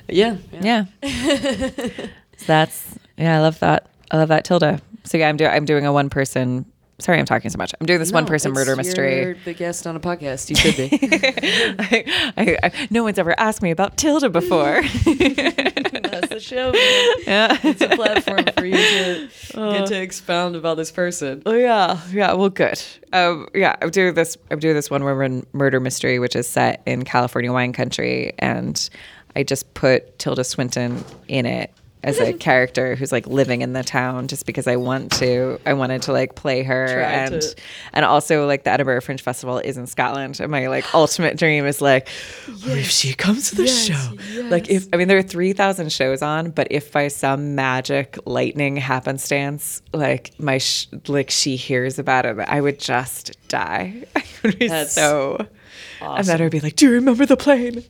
yeah. Yeah. So *laughs* that's yeah, I love that. I love that Tilda. So yeah, I'm doing I'm doing a one person sorry I'm talking so much. I'm doing this one person murder mystery. You're the guest on a podcast. You should be. I, *laughs* I, I, no one's ever asked me about Tilda before. *laughs* That's the show. Man. yeah. It's a platform for you to get to expound about this person. Oh yeah, yeah. Well, good. Um, yeah, I'm doing this. I'm doing this one woman murder mystery, which is set in California wine country, and I just put Tilda Swinton in it as a *laughs* character who's like living in the town just because I want to. I wanted to like play her Try and to- and also like the Edinburgh Fringe Festival is in Scotland and my like ultimate dream is like what if she comes to the show? Like if I mean there are 3000 shows on but if by some magic lightning happenstance like my sh- like she hears about it I would just die. *laughs* I would be That's so and then I'd be like, "Do you remember the plane?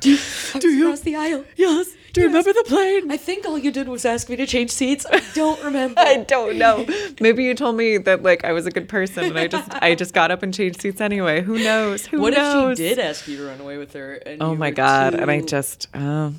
do, *laughs* do you? Across the aisle. Yes. Do you remember the plane? I think all you did was ask me to change seats. I don't *laughs* remember. I don't know. Maybe you told me that like I was a good person and I just I just got up and changed seats anyway. Who knows? Who knows? what knows? if she did ask you to run away with her? And Oh my god! And I just oh,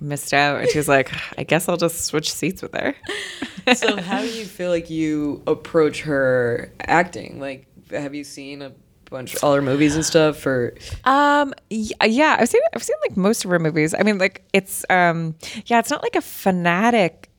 missed out. And she was like, "I guess I'll just switch seats with her." *laughs* so how do you feel like you approach her acting? Like, have you seen a bunch of her movies and stuff? for Um. Yeah, I've seen. I've seen like most of her movies. I mean, like it's. Um. Yeah, it's not like a fanatic.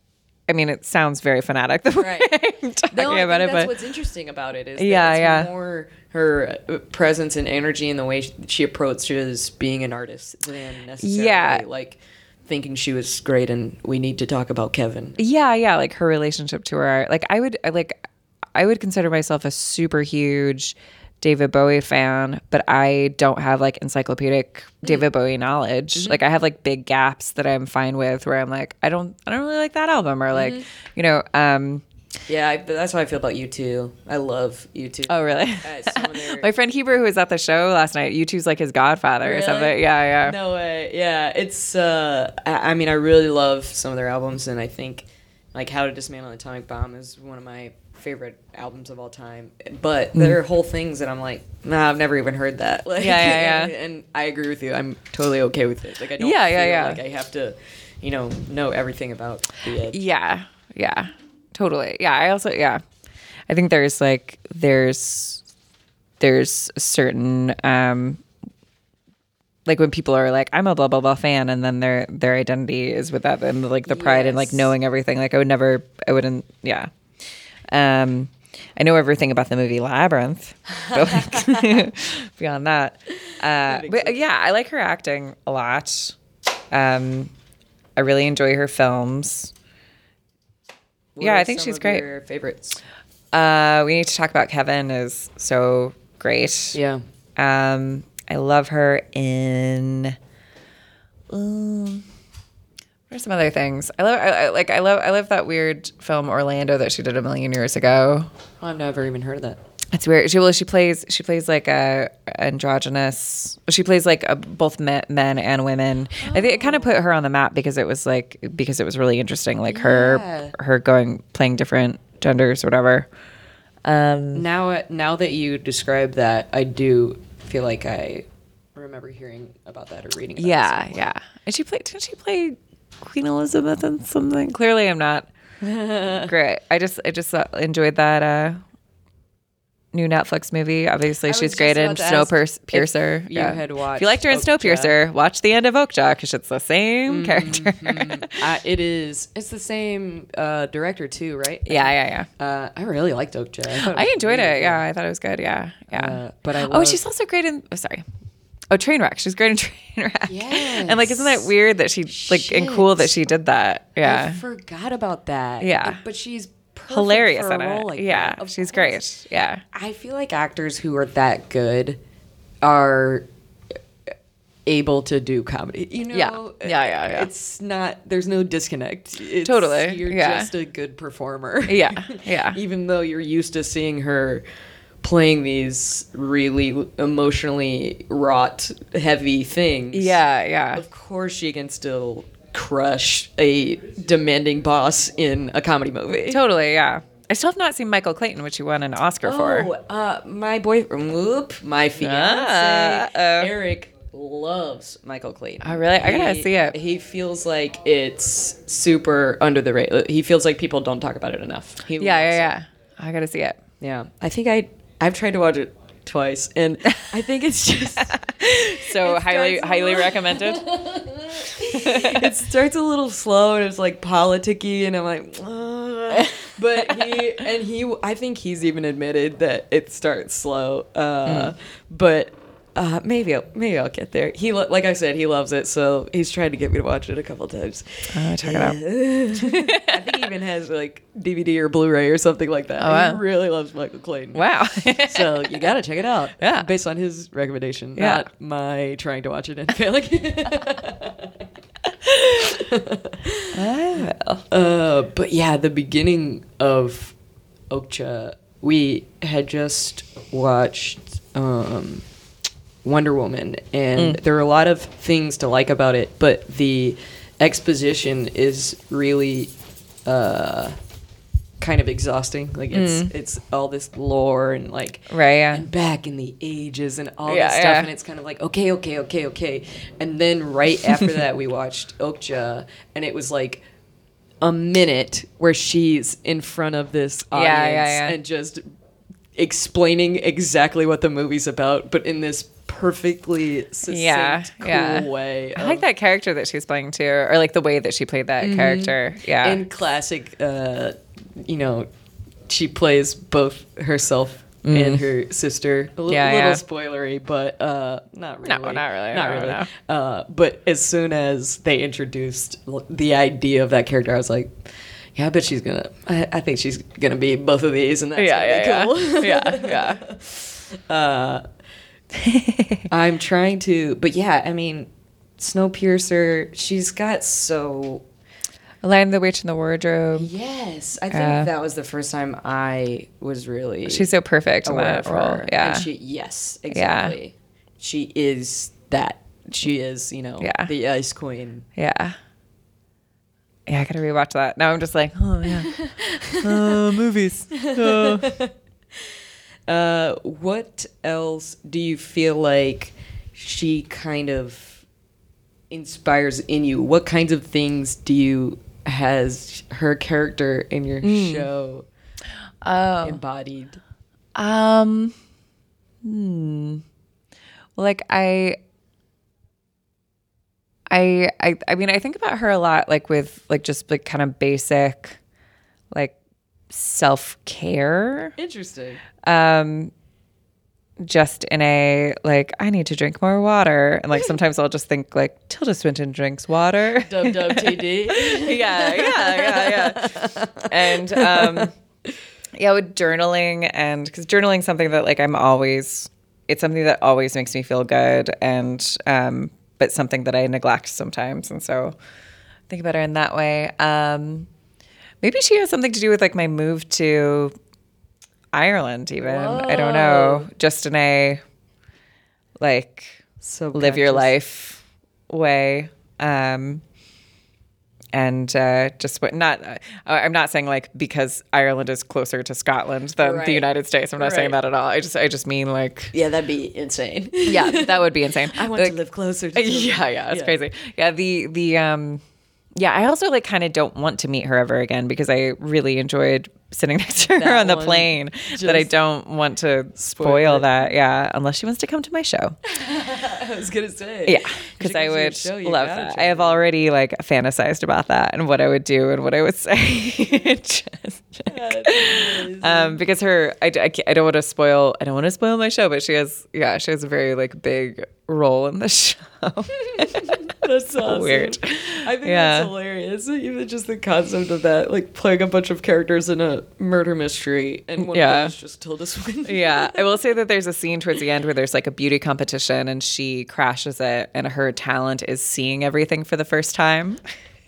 I mean, it sounds very fanatic the way Right. *laughs* I'm talking no, I about think it, that's but what's interesting about it is that Yeah, it's yeah. more her uh, presence and energy and the way sh- she approaches being an artist than necessarily Yeah. like thinking she was great and we need to talk about Kevin. yeah yeah like her relationship to her art like i would like i would consider myself a super huge david bowie fan but i don't have like encyclopedic david bowie knowledge like i have like big gaps that i'm fine with where i'm like i don't i don't really like that album or like you know um Yeah, I, that's how I feel about U2. I love you too. oh really *laughs* my friend Hebrew, who was at the show last night U2's like his godfather or Really? something yeah yeah No way. Yeah, it's. uh I, I mean, I really love some of their albums, and I think like "How to Dismantle an Atomic Bomb" is one of my favorite albums of all time. But there are whole things that I'm like, nah, I've never even heard that. *laughs* Like, Yeah, yeah, yeah. And, *laughs* and I agree with you. I'm totally okay with it. Like, I don't. Yeah, yeah, yeah. Like I have to, you know, know everything about the Edge. Yeah, yeah, totally. Yeah, I also yeah, I think there's like there's there's a certain um like when people are like I'm a blah blah blah fan and then their their identity is with that and like the pride and like Yes. knowing everything like I would never I wouldn't yeah. Um I know everything about the movie Labyrinth. But like, *laughs* beyond that. Uh but yeah, I like her acting a lot. Um I really enjoy her films. What Yeah, I think she's great. Your favorites. Uh, we need to talk about Kevin is so great. Yeah. Um, I love her in. Um, are some other things? I love. I, I like. I love. I love that weird film Orlando that she did a million years ago. I've never even heard of that. It's weird. She well, she plays. She plays like a androgynous. She plays like a, both men, men and women. I think it kind of put her on the map because it was like because it was really interesting. Like her Yeah. her going playing different genders or whatever. Um, now, uh, now that you describe that, I do feel like I remember hearing about that or reading. About Yeah, yeah. And she played. Didn't she play Queen Elizabeth and something? Clearly, I'm not *laughs* great. I just, I just uh, enjoyed that uh, new Netflix movie. Obviously, she's great in about to ask Snowpiercer. you had If you liked her in. Snowpiercer, watch the end of Okja because it's the same character. *laughs* Uh, it is. It's the same uh, director too, right? yeah, yeah, yeah. Uh, I really liked Okja. thought it I enjoyed really it. Yeah, I thought it was good. Yeah, yeah. Uh, but I oh, love- she's also great in. Oh, sorry. Oh, Trainwreck. She's great in *laughs* Trainwreck. Yeah, and like, isn't that weird that she like and cool that she did that? I Yeah. forgot about that. Yeah. but she's Hilarious in it. like yeah. She's course. great. Yeah. I feel like actors who are that good are able to do comedy. You know, Yeah. Yeah, yeah, yeah. It's not. There's no disconnect. It's, Totally, You're yeah. just a good performer. Yeah, *laughs* yeah. Even though you're used to seeing her playing these really emotionally wrought, heavy things. Yeah, yeah. Of course, she can still crush a demanding boss in a comedy movie. Totally, yeah. I still have not seen Michael Clayton, which he won an Oscar Oh, for. uh, my boyfriend, whoop, my fiance, Ah. Eric loves Michael Clayton. Oh, really? I gotta He- see it. He feels like it's super under the radar. He feels like people don't talk about it enough. He Yeah, yeah, it. yeah. I gotta see it. yeah. I think I I've tried to watch it twice, and I think it's just *laughs* So It highly, highly little- recommended. *laughs* it starts a little slow and it's like politicky, and I'm like, "Ugh." *laughs* but he and he, I think he's even admitted that it starts slow. Uh, But Uh, maybe I'll, maybe I'll get there. He lo- like I said, he loves it, so he's tried to get me to watch it a couple times. Uh, check it out. *laughs* I think he even has like DVD or Blu-ray or something like that. Oh, wow. He really loves Michael Clayton. Wow. *laughs* So you gotta check it out. Yeah. based on his recommendation, Yeah. not my trying to watch it and failing. *laughs* Uh, but yeah, the beginning of Okja, we had just watched um, Wonder Woman, and there are a lot of things to like about it, but the exposition is really uh, kind of exhausting. Like it's it's all this lore and like Right, yeah. and back in the ages and all Yeah, this stuff, yeah. and it's kind of like okay, okay, okay, okay, and then right *laughs* after that we watched Okja, and it was like a minute where she's in front of this audience and just explaining exactly what the movie's about, but in this perfectly succinct, Yeah, cool yeah. way. I like that character that she's playing too, or like the way that she played that character. Yeah. in classic, uh, you know, she plays both herself and her sister. A Mm. Yeah, little yeah. spoilery, but uh, not really. No, not really. Not No, really. no. Uh, but as soon as they introduced l- the idea of that character, I was like. Yeah, I bet she's gonna. I, I think she's gonna be both of these, and that's yeah, yeah, be yeah. cool. yeah, yeah. *laughs* *laughs* I'm trying to, but yeah, I mean, Snowpiercer. She's got so Lion the Witch in the Wardrobe. Yes, I think Yeah. that was the first time I was really She's so perfect in that of role. her. Yeah. And she, yes, exactly. She is that. She is, you know, Yeah. the Ice Queen. yeah. Yeah, I gotta rewatch that. Now I'm just like, oh yeah. *laughs* uh, movies. Uh, *laughs* what else do you feel like she kind of inspires in you? What kinds of things do you has her character in your show Oh. embodied? Um, hmm. Like I, I, I, I mean, I think about her a lot, like with like just like kind of basic, like self care. Interesting. Um, just in a like, I need to drink more water, and like sometimes I'll just think like Tilda Swinton drinks water. Dub dub TD. *laughs* yeah, yeah, yeah, yeah. And um, yeah, with journaling and because journaling something that like I'm always, it's something that always makes me feel good, and um, but something that I neglect sometimes, and so think about her in that way. Um, maybe she has something to do with like my move to Ireland, even. I don't know, just in a like So live your life way. Um and uh just what not uh, i'm not saying like because ireland is closer to scotland than Right. the united states. I'm not saying that at all. I just i just mean like Yeah, that'd be insane. yeah that would be insane. *laughs* I want Like, to live closer. To *laughs* yeah yeah it's Yeah. crazy. Yeah the the um yeah i also like kind of don't want to meet her ever again because i really enjoyed sitting *laughs* next to her That on the plane that i don't want to spoil that yeah unless she wants to come to my show *laughs* I was gonna say. Yeah, because I comes to your would show, love that. I have already like fantasized about that and what I would do and what I would *laughs* say. Just- um, because her, I, I, I don't want to spoil. I don't want to spoil my show, but she has, yeah, she has a very like big role in the show. That's awesome. weird. I think Yeah. that's hilarious. Even just the concept of that, like playing a bunch of characters in a murder mystery, and one Yeah. of them is just Tilda Swinton. yeah, *laughs* I will say that there's a scene towards the end where there's like a beauty competition and she crashes it, and her talent is seeing everything for the first time. *laughs*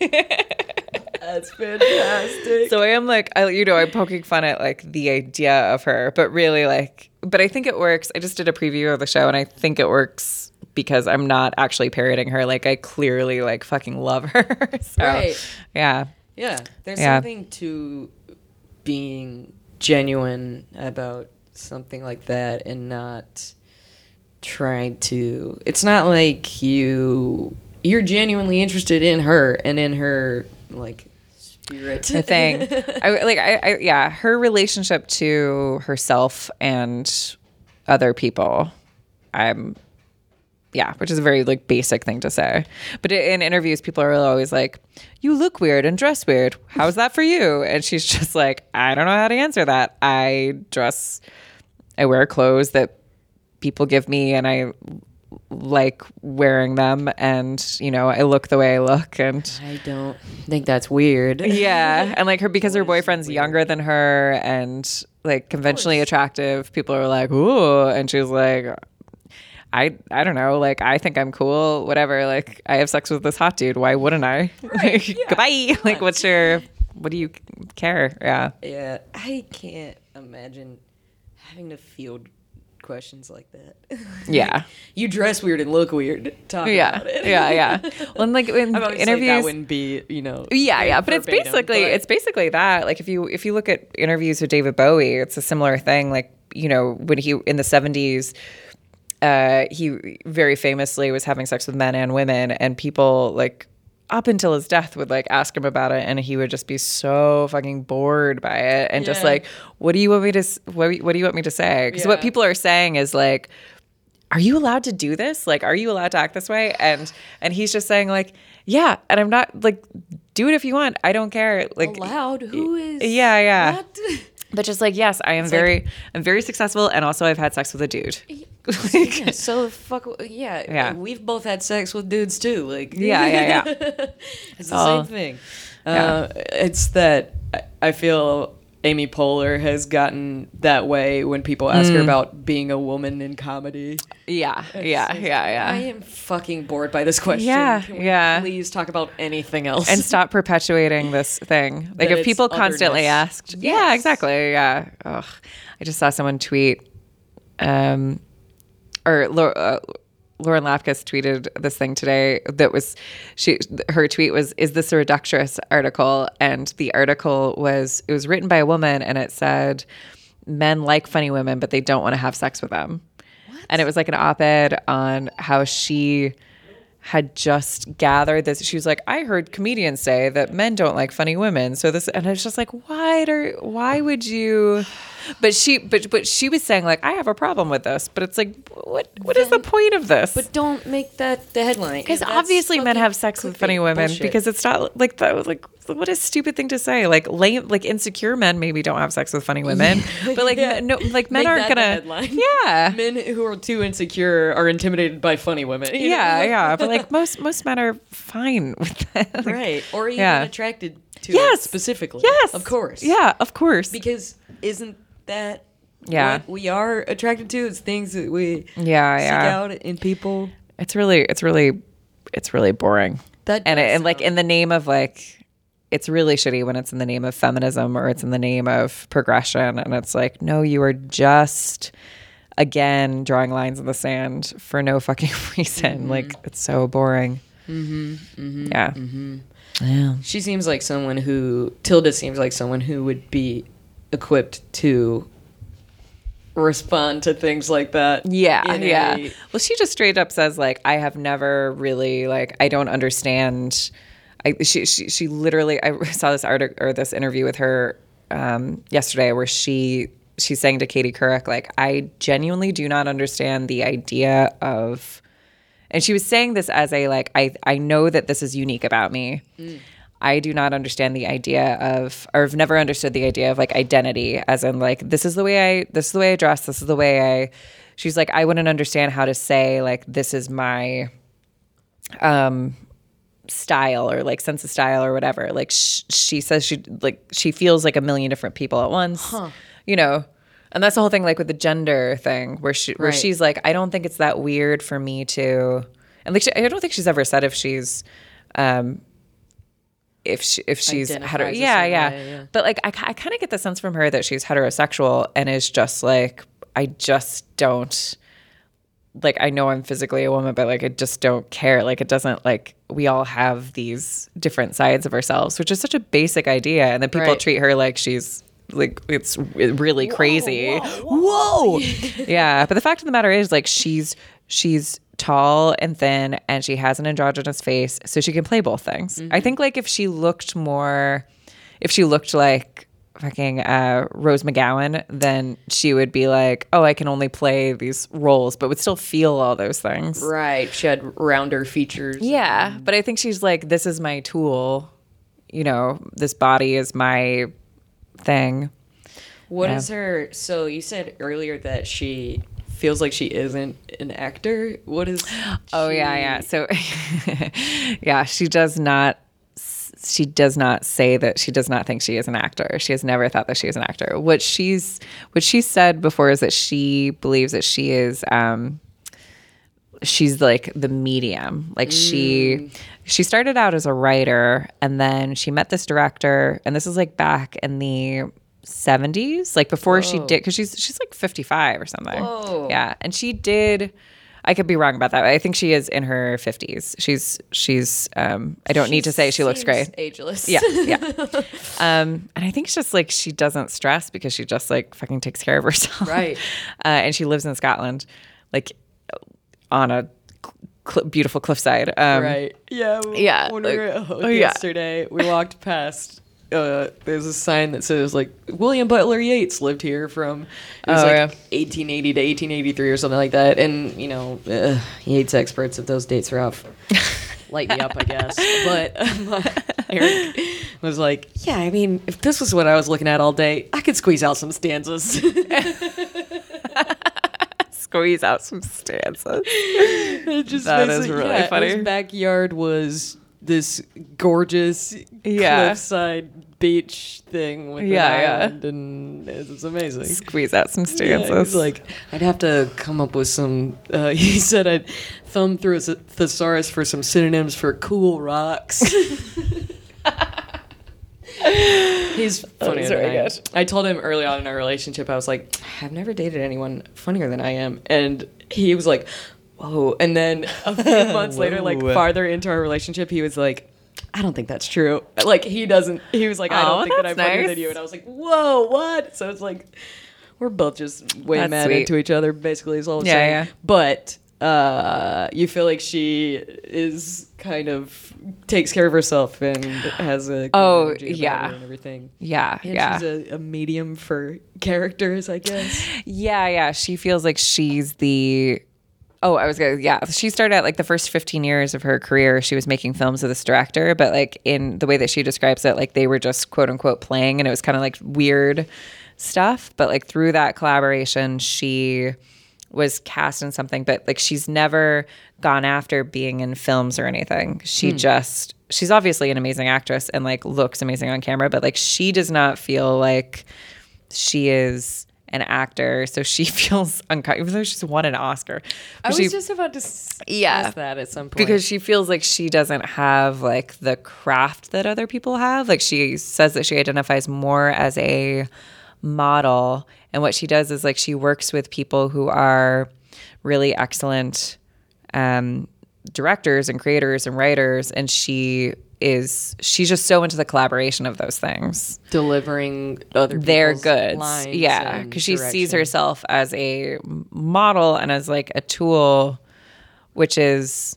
That's fantastic. So I am like, I, you know, I'm poking fun at like the idea of her, but really like, but I think it works. I just did a preview of the show and I think it works because I'm not actually parroting her. Like I clearly like fucking love her. *laughs* so, Right. Yeah. yeah, there's Yeah. something to being genuine about something like that, and not trying to. It's not like you you're genuinely interested in her and in her like spirit. The thing, *laughs* I like, I, I, yeah, her relationship to herself and other people, I'm, yeah, which is a very like basic thing to say. But in interviews, people are always like, "You look weird and dress weird. How's that for you?" And she's just like, "I don't know how to answer that. I dress, I wear clothes that people give me and I like wearing them and you know I look the way I look and I don't think that's weird. yeah and like her because her boyfriend's younger than her and like conventionally attractive people are like ooh and she's like I I don't know like I think I'm cool whatever like I have sex with this hot dude why wouldn't I *laughs* like goodbye like what's your what do you care yeah Yeah, I can't imagine having to field questions like that. *laughs* yeah you dress weird and look weird. Talk yeah about it. yeah yeah *laughs* well and like in interviews that wouldn't be, you know. yeah yeah but it's basically but- it's basically that like if you if you look at interviews with david bowie it's a similar thing like you know when he in the 70s uh he very famously was having sex with men and women and people like up until his death would like ask him about it and he would just be so fucking bored by it and just like what do you want me to what, what do you want me to say? Because what people are saying is like are you allowed to do this? Like are you allowed to act this way? And and he's just saying like yeah and i'm not like do it if you want. I don't care. Like allowed. Who is? yeah yeah. *laughs* but just like yes i am very i'm very successful and also i've had sex with a dude *laughs* Like, Yeah, so fuck. Yeah, Yeah. We've both had sex with dudes too. Like, yeah yeah yeah *laughs* it's the Oh. same thing. Uh, it's that I- feel Amy Poehler has gotten that way when people ask Mm. her about being a woman in comedy. yeah yeah yeah yeah. I am fucking bored by this question. Yeah, yeah. Please talk about anything else. and stop perpetuating this thing. *laughs* Like That if it's people constantly otherness. asked, yeah, exactly, yeah. Ugh. I just saw someone tweet, um, or uh, Lauren Lapkus tweeted this thing today that was she her tweet was is this a reductress article and the article was it was written by a woman and it said men like funny women but they don't want to have sex with them and it was like an op-ed on how she had just gathered this. She was like, I heard comedians say that men don't like funny women. So this, and I was just like, why do, why would you? But she, but but she was saying like, I have a problem with this. But it's like, what what is the point of this? but don't make that the headline. because obviously men have sex with funny women bullshit. because it's not like that. Like what a stupid thing to say. Like lame, like insecure men maybe don't have sex with funny women, *laughs* but like Yeah. men, no, like men Make aren't gonna. headline. Yeah, men who are too insecure are intimidated by funny women. yeah, know? yeah. But like *laughs* most most men are fine *laughs* with that. Like, right. Or even Yeah. attracted to Yes. it specifically. Yes, of course. Yeah, of course. because isn't that Yeah. what we are attracted to? It's things that we Yeah, seek yeah. out in people. It's really, it's really, it's really boring. That and it, and like in the name of like, it's really shitty when it's in the name of feminism or it's in the name of progression, and it's like, no, you are just again drawing lines in the sand for no fucking *laughs* reason. Mm-hmm. Like it's so boring. Mm-hmm, mm-hmm. yeah. Mm-hmm. Yeah. She seems like someone who Tilda seems like someone who would be equipped to respond to things like that. Yeah, yeah. a- well, she just straight up says like, I have never really like, I don't understand. I she she, she literally, I *laughs* saw this article or this interview with her um, yesterday where she she's saying to Katie Couric like, I genuinely do not understand the idea of, and she was saying this as a like, I I know that this is unique about me. I do not understand the idea of, or have never understood the idea of like identity, as in like this is the way I, this is the way I dress, this is the way I. She's like, I wouldn't understand how to say like this is my, um, style or like sense of style or whatever. Like sh- she says she like she feels like a million different people at once, you know. And that's the whole thing, like with the gender thing, where she where Right. she's like, I don't think it's that weird for me to, and like she, I don't think she's ever said if she's, um, if she if she's hetero, yeah, yeah, way, yeah. But like I, I kind of get the sense from her that she's heterosexual and is just like I just don't like I know I'm physically a woman, but like I just don't care. Like it doesn't like we all have these different sides of ourselves, which is such a basic idea, and then people Right. treat her like she's like it's really crazy. Whoa, *laughs* yeah. But the fact of the matter is, like she's she's tall and thin, and she has an androgynous face, so she can play both things. I think like if she looked more, if she looked like fucking uh, Rose McGowan, then she would be like, oh, I can only play these roles, but would still feel all those things. Right. She had rounder features. Yeah, but I think she's like, this is my tool. You know, this body is my thing. What Yeah. is her? So you said earlier that she feels like she isn't an actor. What is? *gasps* Oh yeah, she- yeah. So *laughs* yeah, she does not she does not say that she does not think she is an actor. She has never thought that she is an actor. What she's what she said before is that she believes that she is um she's like the medium. Like she she started out as a writer and then she met this director and this is like back in the 70s like before she did cuz she's she's like 55 or something. Yeah, and she did I could be wrong about that. I think she is in her 50s. She's she's um I don't need to say she looks great. Ageless. Yeah, yeah. *laughs* um, and I think it's just like she doesn't stress because she just like fucking takes care of herself, Right. *laughs* Uh, and she lives in Scotland, like on a cl- beautiful cliffside. Um, right. Yeah. yeah, When we were at oh, yeah. yesterday, we walked past. Uh, there's a sign that says like William Butler Yeats lived here from it was Oh, like yeah. 1880 to 1883 or something like that, and you know uh, Yeats experts if those dates are off, *laughs* light me up, I guess. But *laughs* um, Eric was like, "Yeah, I mean, if this was what I was looking at all day, I could squeeze out some stanzas." *laughs* Squeeze out some stanzas. It just That is really yeah, funny. His backyard was this gorgeous Yeah. cliffside beach thing with Yeah, an yeah. island, and it's amazing. Squeeze out some stanzas. he was like, I'd have to come up with some. Uh, *laughs* he said I'd thumb through a thesaurus for some synonyms for cool rocks. *laughs* He's funnier than I am. I told him early on in our relationship, I was like, I've never dated anyone funnier than I am, and he was like, Whoa! And then a few *laughs* months later, like farther into our relationship, he was like. I don't think that's true. Like he doesn't. He was like, I Oh, don't think that I'm nice. than you. And I was like, Whoa, what? So it's like, we're both just way That's mad sweet. into each other. Basically, is all I'm Yeah, saying. yeah. But uh, you feel like she is kind of takes care of herself and has a Oh, yeah. and everything. yeah, And yeah. she's a, a medium for characters, I guess. Yeah, yeah. She feels like she's the. Oh, I was gonna. Yeah, she started out like the first 15 years of her career. She was making films with this director, but like in the way that she describes it, like they were just quote unquote playing, and it was kind of like weird stuff. But like through that collaboration, she was cast in something, but like she's never gone after being in films or anything. She hmm. just she's obviously an amazing actress and like looks amazing on camera, but like she does not feel like she is an actor, so she *laughs* feels uncomfortable. Even though she's won an Oscar, I was she- just about to Yeah. ask that at some point. because she feels like she doesn't have like the craft that other people have. Like she says that she identifies more as a model, and what she does is like she works with people who are really excellent um, directors and creators and writers, and she is she's just so into the collaboration of those things delivering other they're people's good. lines Yeah, because she sees herself as a model and as like a tool, which is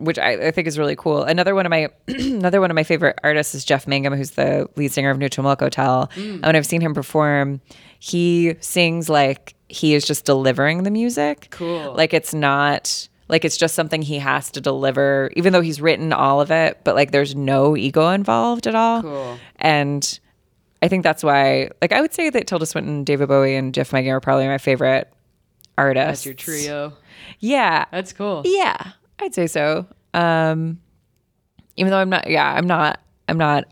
which I, I think is really cool. Another one of my *clears throat* another one of my favorite artists is Jeff Mangum, who's the lead singer of Neutral Milk Hotel. Mm. And when I've seen him perform, he sings like he is just delivering the music. Cool. Like it's not like it's just something he has to deliver, even though he's written all of it, but like there's no ego involved at all. Cool. And I think that's why, like, I would say that Tilda Swinton, David Bowie, and Jeff Mangum are probably my favorite artists. That's your trio. Yeah. That's cool. Yeah, I'd say so. Um, even though I'm not, yeah, I'm not, I'm not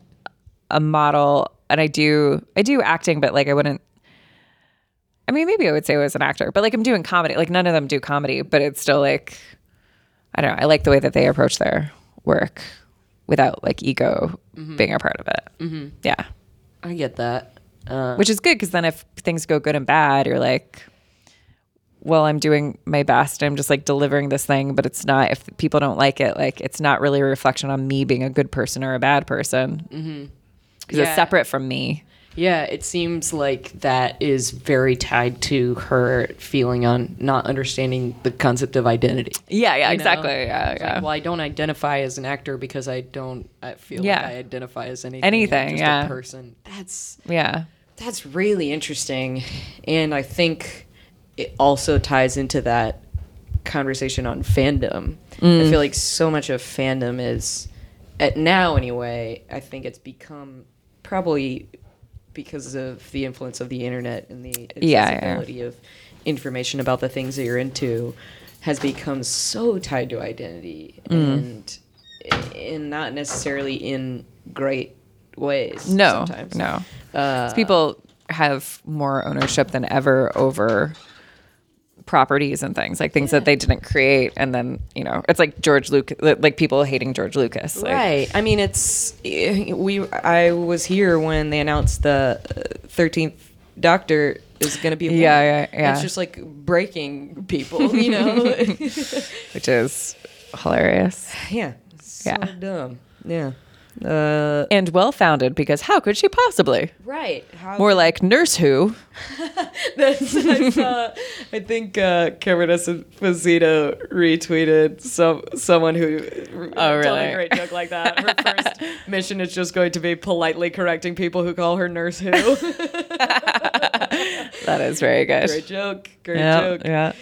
a model, and I do, I do acting, but like I wouldn't. I mean, maybe I would say I was an actor, but like I'm doing comedy. Like none of them do comedy, but it's still like, I don't know. I like the way that they approach their work without like ego being a part of it. Mm-hmm. Yeah, I get that. Uh, which is good because then if things go good and bad, you're like, well, I'm doing my best. I'm just like delivering this thing, but it's not. If people don't like it, like it's not really a reflection on me being a good person or a bad person because Yeah. it's separate from me. Yeah, it seems like that is very tied to her feeling on not understanding the concept of identity. Yeah, yeah, You know? exactly. Yeah, yeah. Like, well, I don't identify as an actor because I don't. I feel Yeah. like I identify as anything. Anything, just yeah. A person. That's yeah. that's really interesting, and I think it also ties into that conversation on fandom. Mm. I feel like so much of fandom is, at now anyway. I think it's become probably because of the influence of the internet and the Yeah, yeah. accessibility of information about the things that you're into has become so tied to identity Mm. and and not necessarily in great ways. No, sometimes. no. Uh, People have more ownership than ever over properties and things like things that they didn't create and then you know it's like george lucas like people hating george lucas like, right. I mean, it's we. I was here when they announced the uh, Thirteenth Doctor is going to be. Yeah, yeah, yeah. It's just like breaking people, you know. *laughs* which is hilarious yeah. So Yeah. dumb. Yeah. Uh, and well founded because how could she possibly right. How more like nurse who *laughs* That's, I, saw, I think uh, Cameron Esposito retweeted some someone who told really? a great joke like that. Her first *laughs* mission is just going to be politely correcting people who call her nurse who. *laughs* that is very good great joke. Great yeah joke. yeah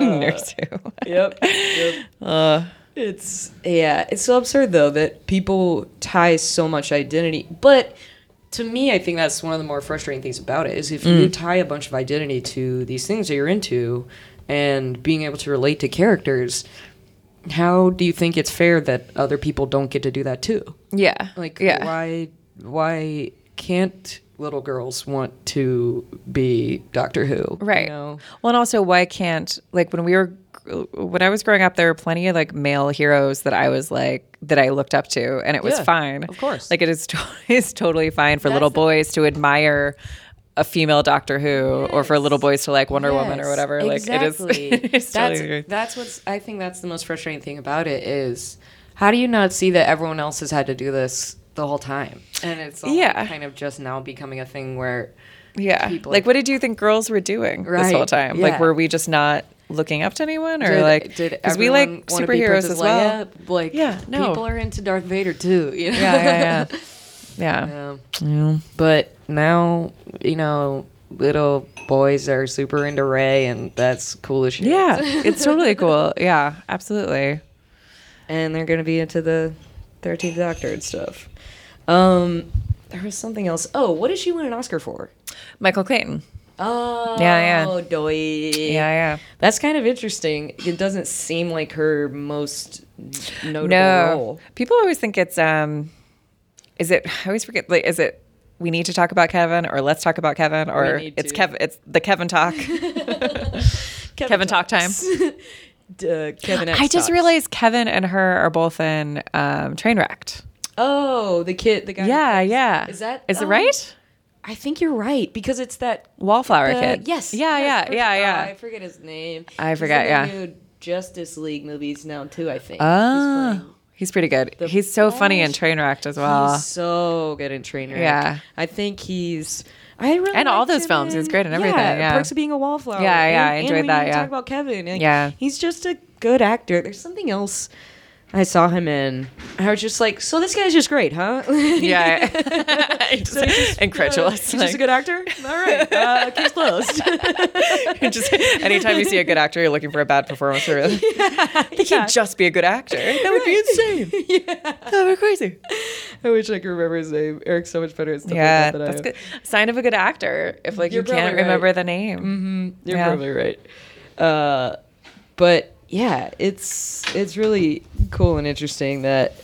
nurse who Yep. yep. It's yeah, it's so absurd though that people tie so much identity. But to me, I think that's one of the more frustrating things about it is if you mm. tie a bunch of identity to these things that you're into and being able to relate to characters, how do you think it's fair that other people don't get to do that too? yeah Like yeah why why can't little girls want to be Doctor Who? right You know? well and also why can't like when we were when i was growing up there were plenty of like male heroes that i was like that i looked up to and it was Yeah, fine. of course. like it is to- *laughs* it's totally fine for little That's- boys to admire a female doctor who or for little boys to like wonder woman or whatever. Exactly. like it is *laughs* that's totally that's what's I think that's the most frustrating thing about it is how do you not see that everyone else has had to do this the whole time? And it's all Yeah. kind of just now becoming a thing where yeah. people like what did you think girls were doing this whole time? Like were we just not looking up to anyone or did, like did because we like be superheroes as well Leia? Like Yeah, no. people are into Darth Vader too. You know? yeah yeah yeah yeah *laughs* Yeah. yeah But now you know little boys are super into Rey and that's cool as shit. Yeah, it's totally *laughs* cool. Yeah, absolutely. and they're gonna be into the Thirteenth Doctor and stuff. Um, there was something else. Oh, what did she win an Oscar for? Michael Clayton. Oh, Yeah, yeah. Doy. Yeah, yeah. That's kind of interesting. It doesn't seem like her most notable No, role. people always think it's um, is it? I always forget. Like, is it? We need to talk about Kevin, or let's talk about Kevin, or it's. Kevin. It's the Kevin talk. *laughs* Kevin talk time. Uh, *laughs* Kevin. X I just talks. realized Kevin and her are both in um, Trainwrecked. Oh, the kid, the guy. Yeah, yeah. Is that? is it um, right? I think you're right because it's that. Wallflower the- kid. Yes. Yeah, yes, yeah, perfect. yeah, Oh, yeah. I forget his name. I He's forget, in yeah. the new Justice League movies now too. I think. Ah, He's he's pretty good. the He's so funny in Flash. Trainwrecked as well. He's so good in Trainwreck. Yeah. I think he's. I really And all those films, he was great in everything, yeah. Perks of Being a Wallflower. Yeah, yeah, I enjoyed and we that, yeah. Talk about Kevin. Like, Yeah. he's just a good actor. There's something else. I saw him in. I was just like, so this guy's just great, huh? *laughs* yeah, *laughs* Just So just, incredulous. Uh, he's just a good actor. All right, uh, case closed. *laughs* just anytime you see a good actor, you're looking for a bad performance. For it. They can't just be a good actor. That would be insane. yeah, that would be crazy. I wish I could remember his name. Eric's so much better at stuff Yeah, like that than that's I am. good. Sign of a good actor. If like You're you can't right. remember the name. You're Yeah. probably right. Uh, but yeah, it's it's really cool and interesting that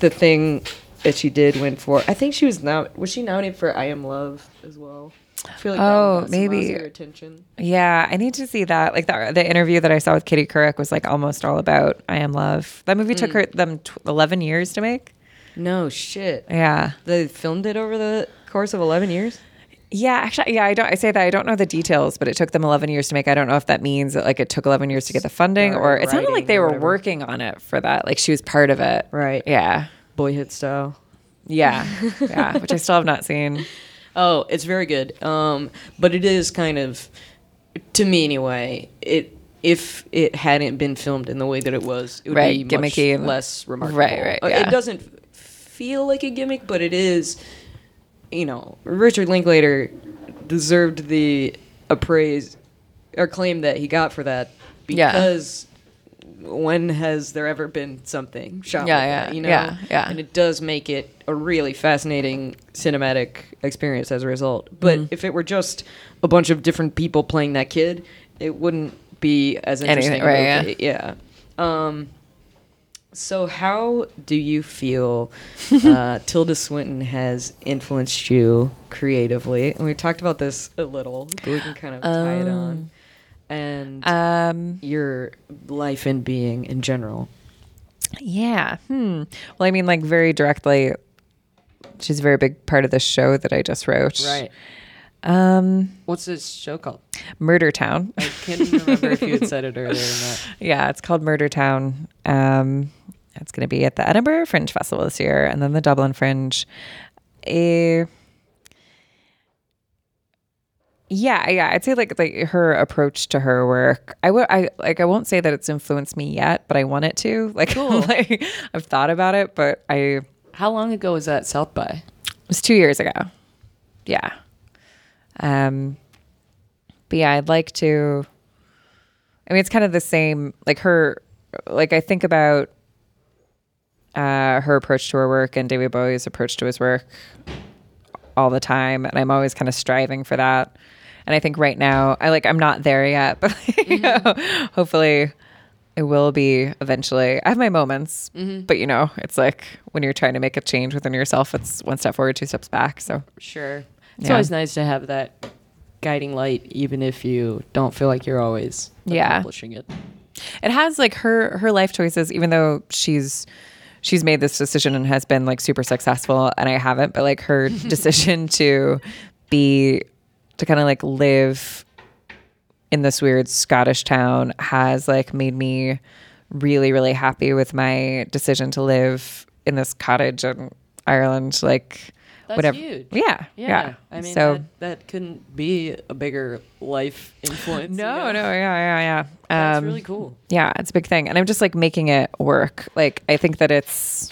the thing that she did win for. I think she was now was she nominated for I Am Love as well. I feel like Oh, one got some maybe. Attention. Yeah, I need to see that. Like the the interview that I saw with Katie Couric was like almost all about I Am Love. That movie Mm. took her them tw- eleven years to make. No shit. Yeah. They filmed it over the course of eleven years. Yeah, actually, yeah, I don't. I say that I don't know the details, but it took them 11 years to make. I don't know if that means that like it took 11 years to get the funding, or it sounded like they were whatever. working on it for that. Like she was part of it. Right. Yeah. Boyhood style. Yeah. *laughs* yeah. Which I still have not seen. Oh, it's very good. Um, but it is kind of, to me anyway, it if it hadn't been filmed in the way that it was, it would Right, be gimmicky much and- less remarkable. Right, right, Uh, yeah. It doesn't feel like a gimmick, but it is. You know, Richard Linklater deserved the appraise or claim that he got for that Yeah. because when has there ever been something shot Yeah, like yeah, that, you know? yeah, yeah. And it does make it a really fascinating cinematic experience as a result. But Mm-hmm. if it were just a bunch of different people playing that kid, it wouldn't be as Anything, right, movie. yeah. Um, so how do you feel *laughs* uh, Tilda Swinton has influenced you creatively? And we talked about this a little, but we can kind of tie it on. And Um, your life and being in general. yeah. Hmm. Well, I mean, like very directly, she's a very big part of the show that I just wrote. Um, What's this show called? Murder Town. I can't even remember if you had said it earlier or not. *laughs* Yeah, it's called Murder Town. Um, it's going to be at the Edinburgh Fringe Festival this year, and then the Dublin Fringe. Yeah, yeah, I'd say like like her approach to her work. I would, I like, I won't say that it's influenced me yet, but I want it to. *laughs* Like, *laughs* like I've thought about it, but I How long ago was that South by? It was two years ago. Yeah. Um. But yeah, I'd like to. I mean, it's kind of the same. Like her, like I think about uh, her approach to her work and David Bowie's approach to his work all the time, and I'm always kind of striving for that. And I think right now, I like I'm not there yet, *laughs* but you know, hopefully, it will be eventually. I have my moments, but you know, it's like when you're trying to make a change within yourself, it's one step forward, two steps back. So Sure. It's Yeah. always nice to have that guiding light, even if you don't feel like you're always Yeah. accomplishing it. it has like her her life choices even though she's she's made this decision and has been like super successful and i haven't but like her *laughs* decision to be to kind of like live in this weird scottish town has like made me really really happy with my decision to live in this cottage in ireland like That's whatever huge. yeah yeah, I mean, so that, that couldn't be a bigger life influence. you no know? no yeah yeah yeah That's Um, really cool. yeah it's a big thing and i'm just like making it work like i think that it's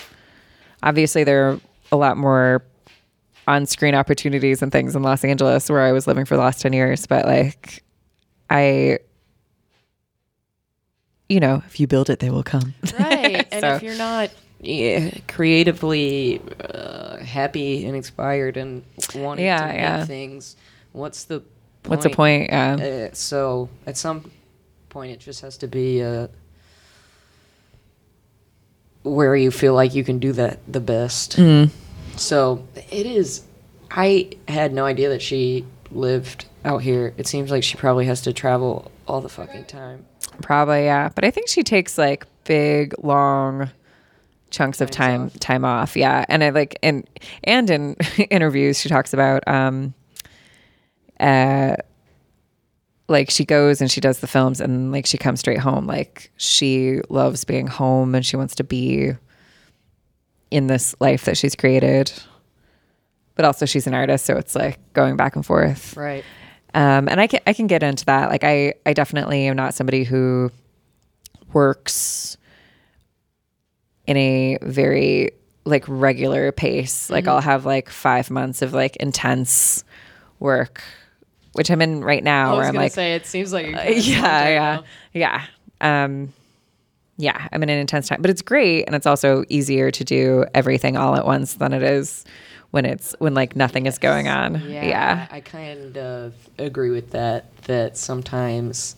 obviously there are a lot more on-screen opportunities and things in los angeles where i was living for the last 10 years but like i you know if you build it they will come Right. *laughs* and if you're not yeah, creatively uh, happy and inspired and wanting Yeah, to yeah. things, what's the point? what's the point yeah Uh, so at some point, it just has to be uh, where you feel like you can do that the best. Mm. So it is. I had no idea that she lived out here. It seems like she probably has to travel all the fucking time. Probably, yeah. But I think she takes like big, long chunks of time time off. Yeah. And I like and and in *laughs* interviews she talks about um uh like she goes and she does the films and like she comes straight home. Like she loves being home and she wants to be in this life that she's created. But also she's an artist, so it's like going back and forth Right. um, and I can I can get into that. Like I I definitely am not somebody who works in a very like regular pace. Like Mm-hmm. I'll have like five months of like intense work, which I'm in right now, I where was I'm like, say it seems like uh, yeah, yeah, yeah. Um, yeah, I'm in an intense time, but it's great, and it's also easier to do everything all at once than it is when it's when like nothing is going on. Yeah, yeah. I kind of agree with that. That sometimes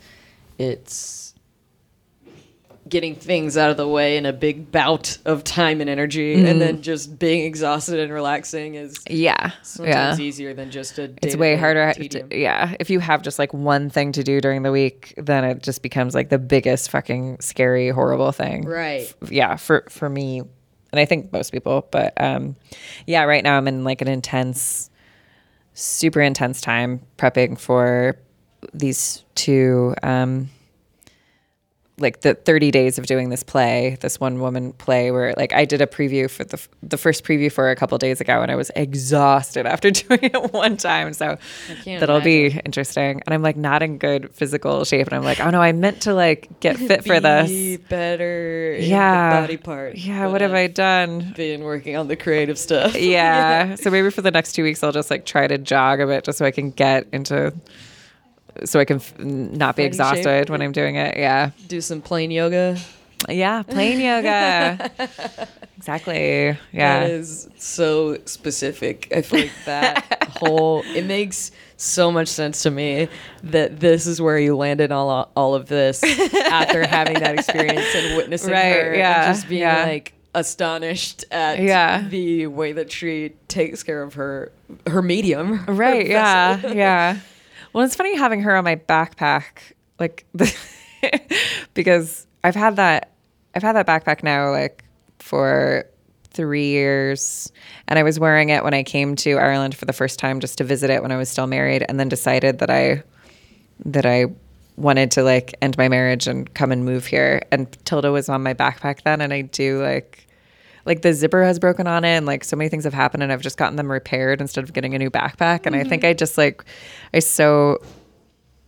it's getting things out of the way in a big bout of time and energy, and then just being exhausted and relaxing is Yeah. sometimes yeah. easier than just a. It's way harder. To, yeah. If you have just like one thing to do during the week, then it just becomes like the biggest fucking scary, horrible thing. Right. F- Yeah. For, for me, and I think most people, but um, yeah, right now I'm in like an intense, super intense time prepping for these two, um, like the 30 days of doing this play, this one woman play where like I did a preview for the the first preview for a couple days ago and I was exhausted after *laughs* doing it one time. So that'll be interesting. And I'm like not in good physical shape and I'm like, "Oh no, I meant to like get *laughs* fit for this." better. Yeah. body part. Yeah, what have I done? Been working on the creative stuff. *laughs* Yeah. so maybe for the next 2 weeks I'll just like try to jog a bit just so I can get into so I can f- not be Fighting shape. exhausted when I'm doing it. Yeah. Do some plane yoga. Yeah, plane yoga. *laughs* exactly. Yeah. That is so specific. I feel like that *laughs* whole it makes so much sense to me that this is where you landed all all of this after *laughs* having that experience and witnessing Right, her yeah, and just being yeah. like astonished at Yeah. the way that she takes care of her her medium. her right yeah yeah well it's funny having her on my backpack like *laughs* because i've had that i've had that backpack now like for three years and i was wearing it when i came to ireland for the first time just to visit it when i was still married and then decided that i that i wanted to like end my marriage and come and move here and tilda was on my backpack then and i do like like the zipper has broken on it and like so many things have happened and I've just gotten them repaired instead of getting a new backpack. And I think I just like I so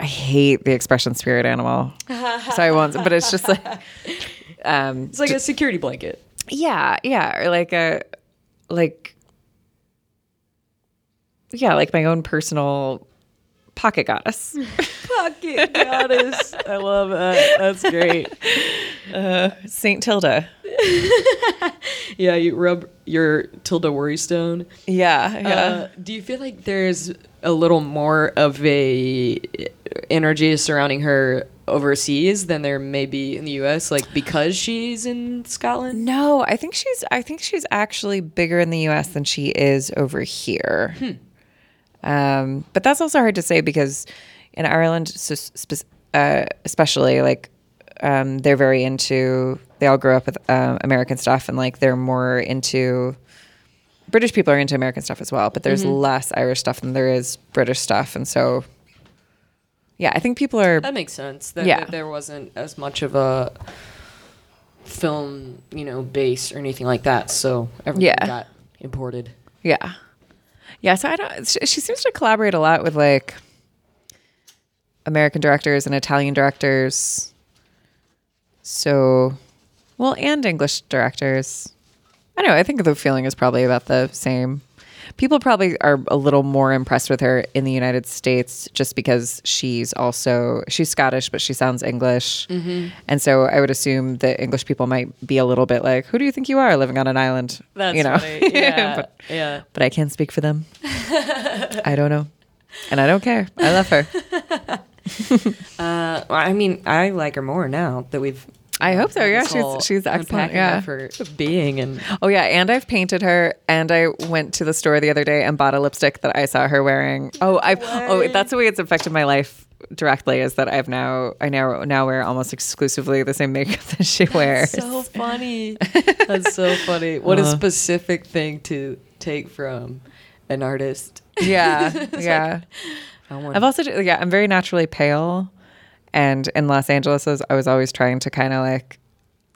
I hate the expression spirit animal. so I won't but it's just like *laughs* um It's like a security blanket. yeah, yeah. Or like a like yeah, like my own personal pocket goddess. *laughs* Pocket goddess. I love that. That's great. *laughs* Saint Tilda. *laughs* Yeah, you rub your Tilda Worrystone. Yeah, yeah. Uh, do you feel like there's a little more of a energy surrounding her overseas than there may be in the U.S. Like because she's in Scotland? No, I think she's. I think she's actually bigger in the U.S. than she is over here. Um, but that's also hard to say because in Ireland, uh, especially, like um, they're very into. They all grew up with um, American stuff, and like they're more into. British people are into American stuff as well, but there's less Irish stuff than there is British stuff, and so. Yeah, I think people are. That makes sense. That, Yeah. that there wasn't as much of a film, you know, base or anything like that. So everything Yeah. got imported. Yeah. Yeah. So I don't, she, she seems to collaborate a lot with like American directors and Italian directors. So, well, and English directors. I don't know. I think the feeling is probably about the same. People probably are a little more impressed with her in the United States just because she's also she's Scottish, but she sounds English, and so I would assume that English people might be a little bit like, "Who do you think you are, living on an island?" That's you know, funny. *laughs* Yeah. but, yeah. but I can't speak for them. *laughs* I don't know. And I don't care. I love her. *laughs* Uh, well, I mean, I like her more now that we've. I hope so. Yeah, she's- she's excellent, yeah. her being and Oh yeah, and I've painted her and I went to the store the other day and bought a lipstick that I saw her wearing. Oh, I oh that's the way it's affected my life directly is that I've now I now now wear almost exclusively the same makeup *laughs* that she wears. That's so funny. *laughs* That's so funny. What Uh-huh. a specific thing to take from an artist. yeah. *laughs* yeah. I want I've also yeah, I'm very naturally pale and in Los Angeles I was, always trying to kind of like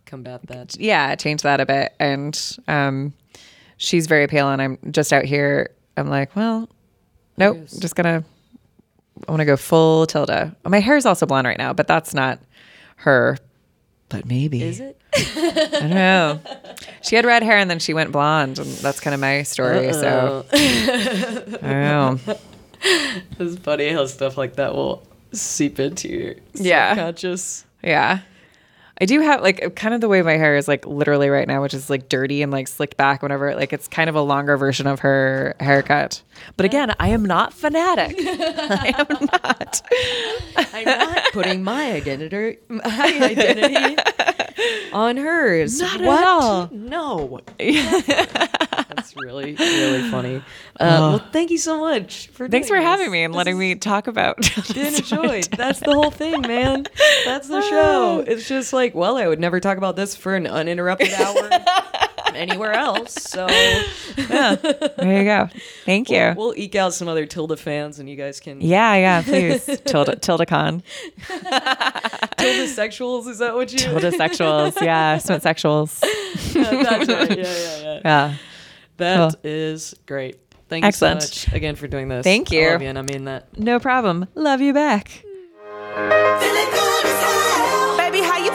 combat that. yeah, change that a bit. And um, she's very pale, and I'm just out here. I'm like, well, nope, Yes. just gonna. I want to go full Tilda. My hair is also blonde right now, but that's not her. But maybe Is it? *laughs* I don't know. She had red hair and then she went blonde, and that's kind of my story. So *laughs* I don't know. It's funny how stuff like that will seep into your Yeah. subconscious. Yeah. I do have like kind of the way my hair is like literally right now, which is like dirty and like slicked back whenever like it's kind of a longer version of her haircut. But again, I am not fanatic. *laughs* I am not. I'm not putting my identity my identity on hers. Not at all. No. *laughs* That's really really funny. Uh, well, thank you so much for. Thanks for doing having me and This letting me talk about *laughs* been enjoyed. That's the whole thing, man. That's the show. It's just like, well, I would never talk about this for an uninterrupted hour *laughs* anywhere else. So yeah. *laughs* There you go. Thank you. we'll eke out some other Tilda fans, and you guys can. yeah, yeah, please. *laughs* Tilda Tilda Con. Tilda sexuals. Is that what you? Tilda sexuals. Yeah, Smith sexuals. That's right. Yeah, yeah, yeah. Yeah. That Cool. is great. Thank Excellent. you so much again for doing this. Thank I you. love you, and I mean that. No problem. Love you back.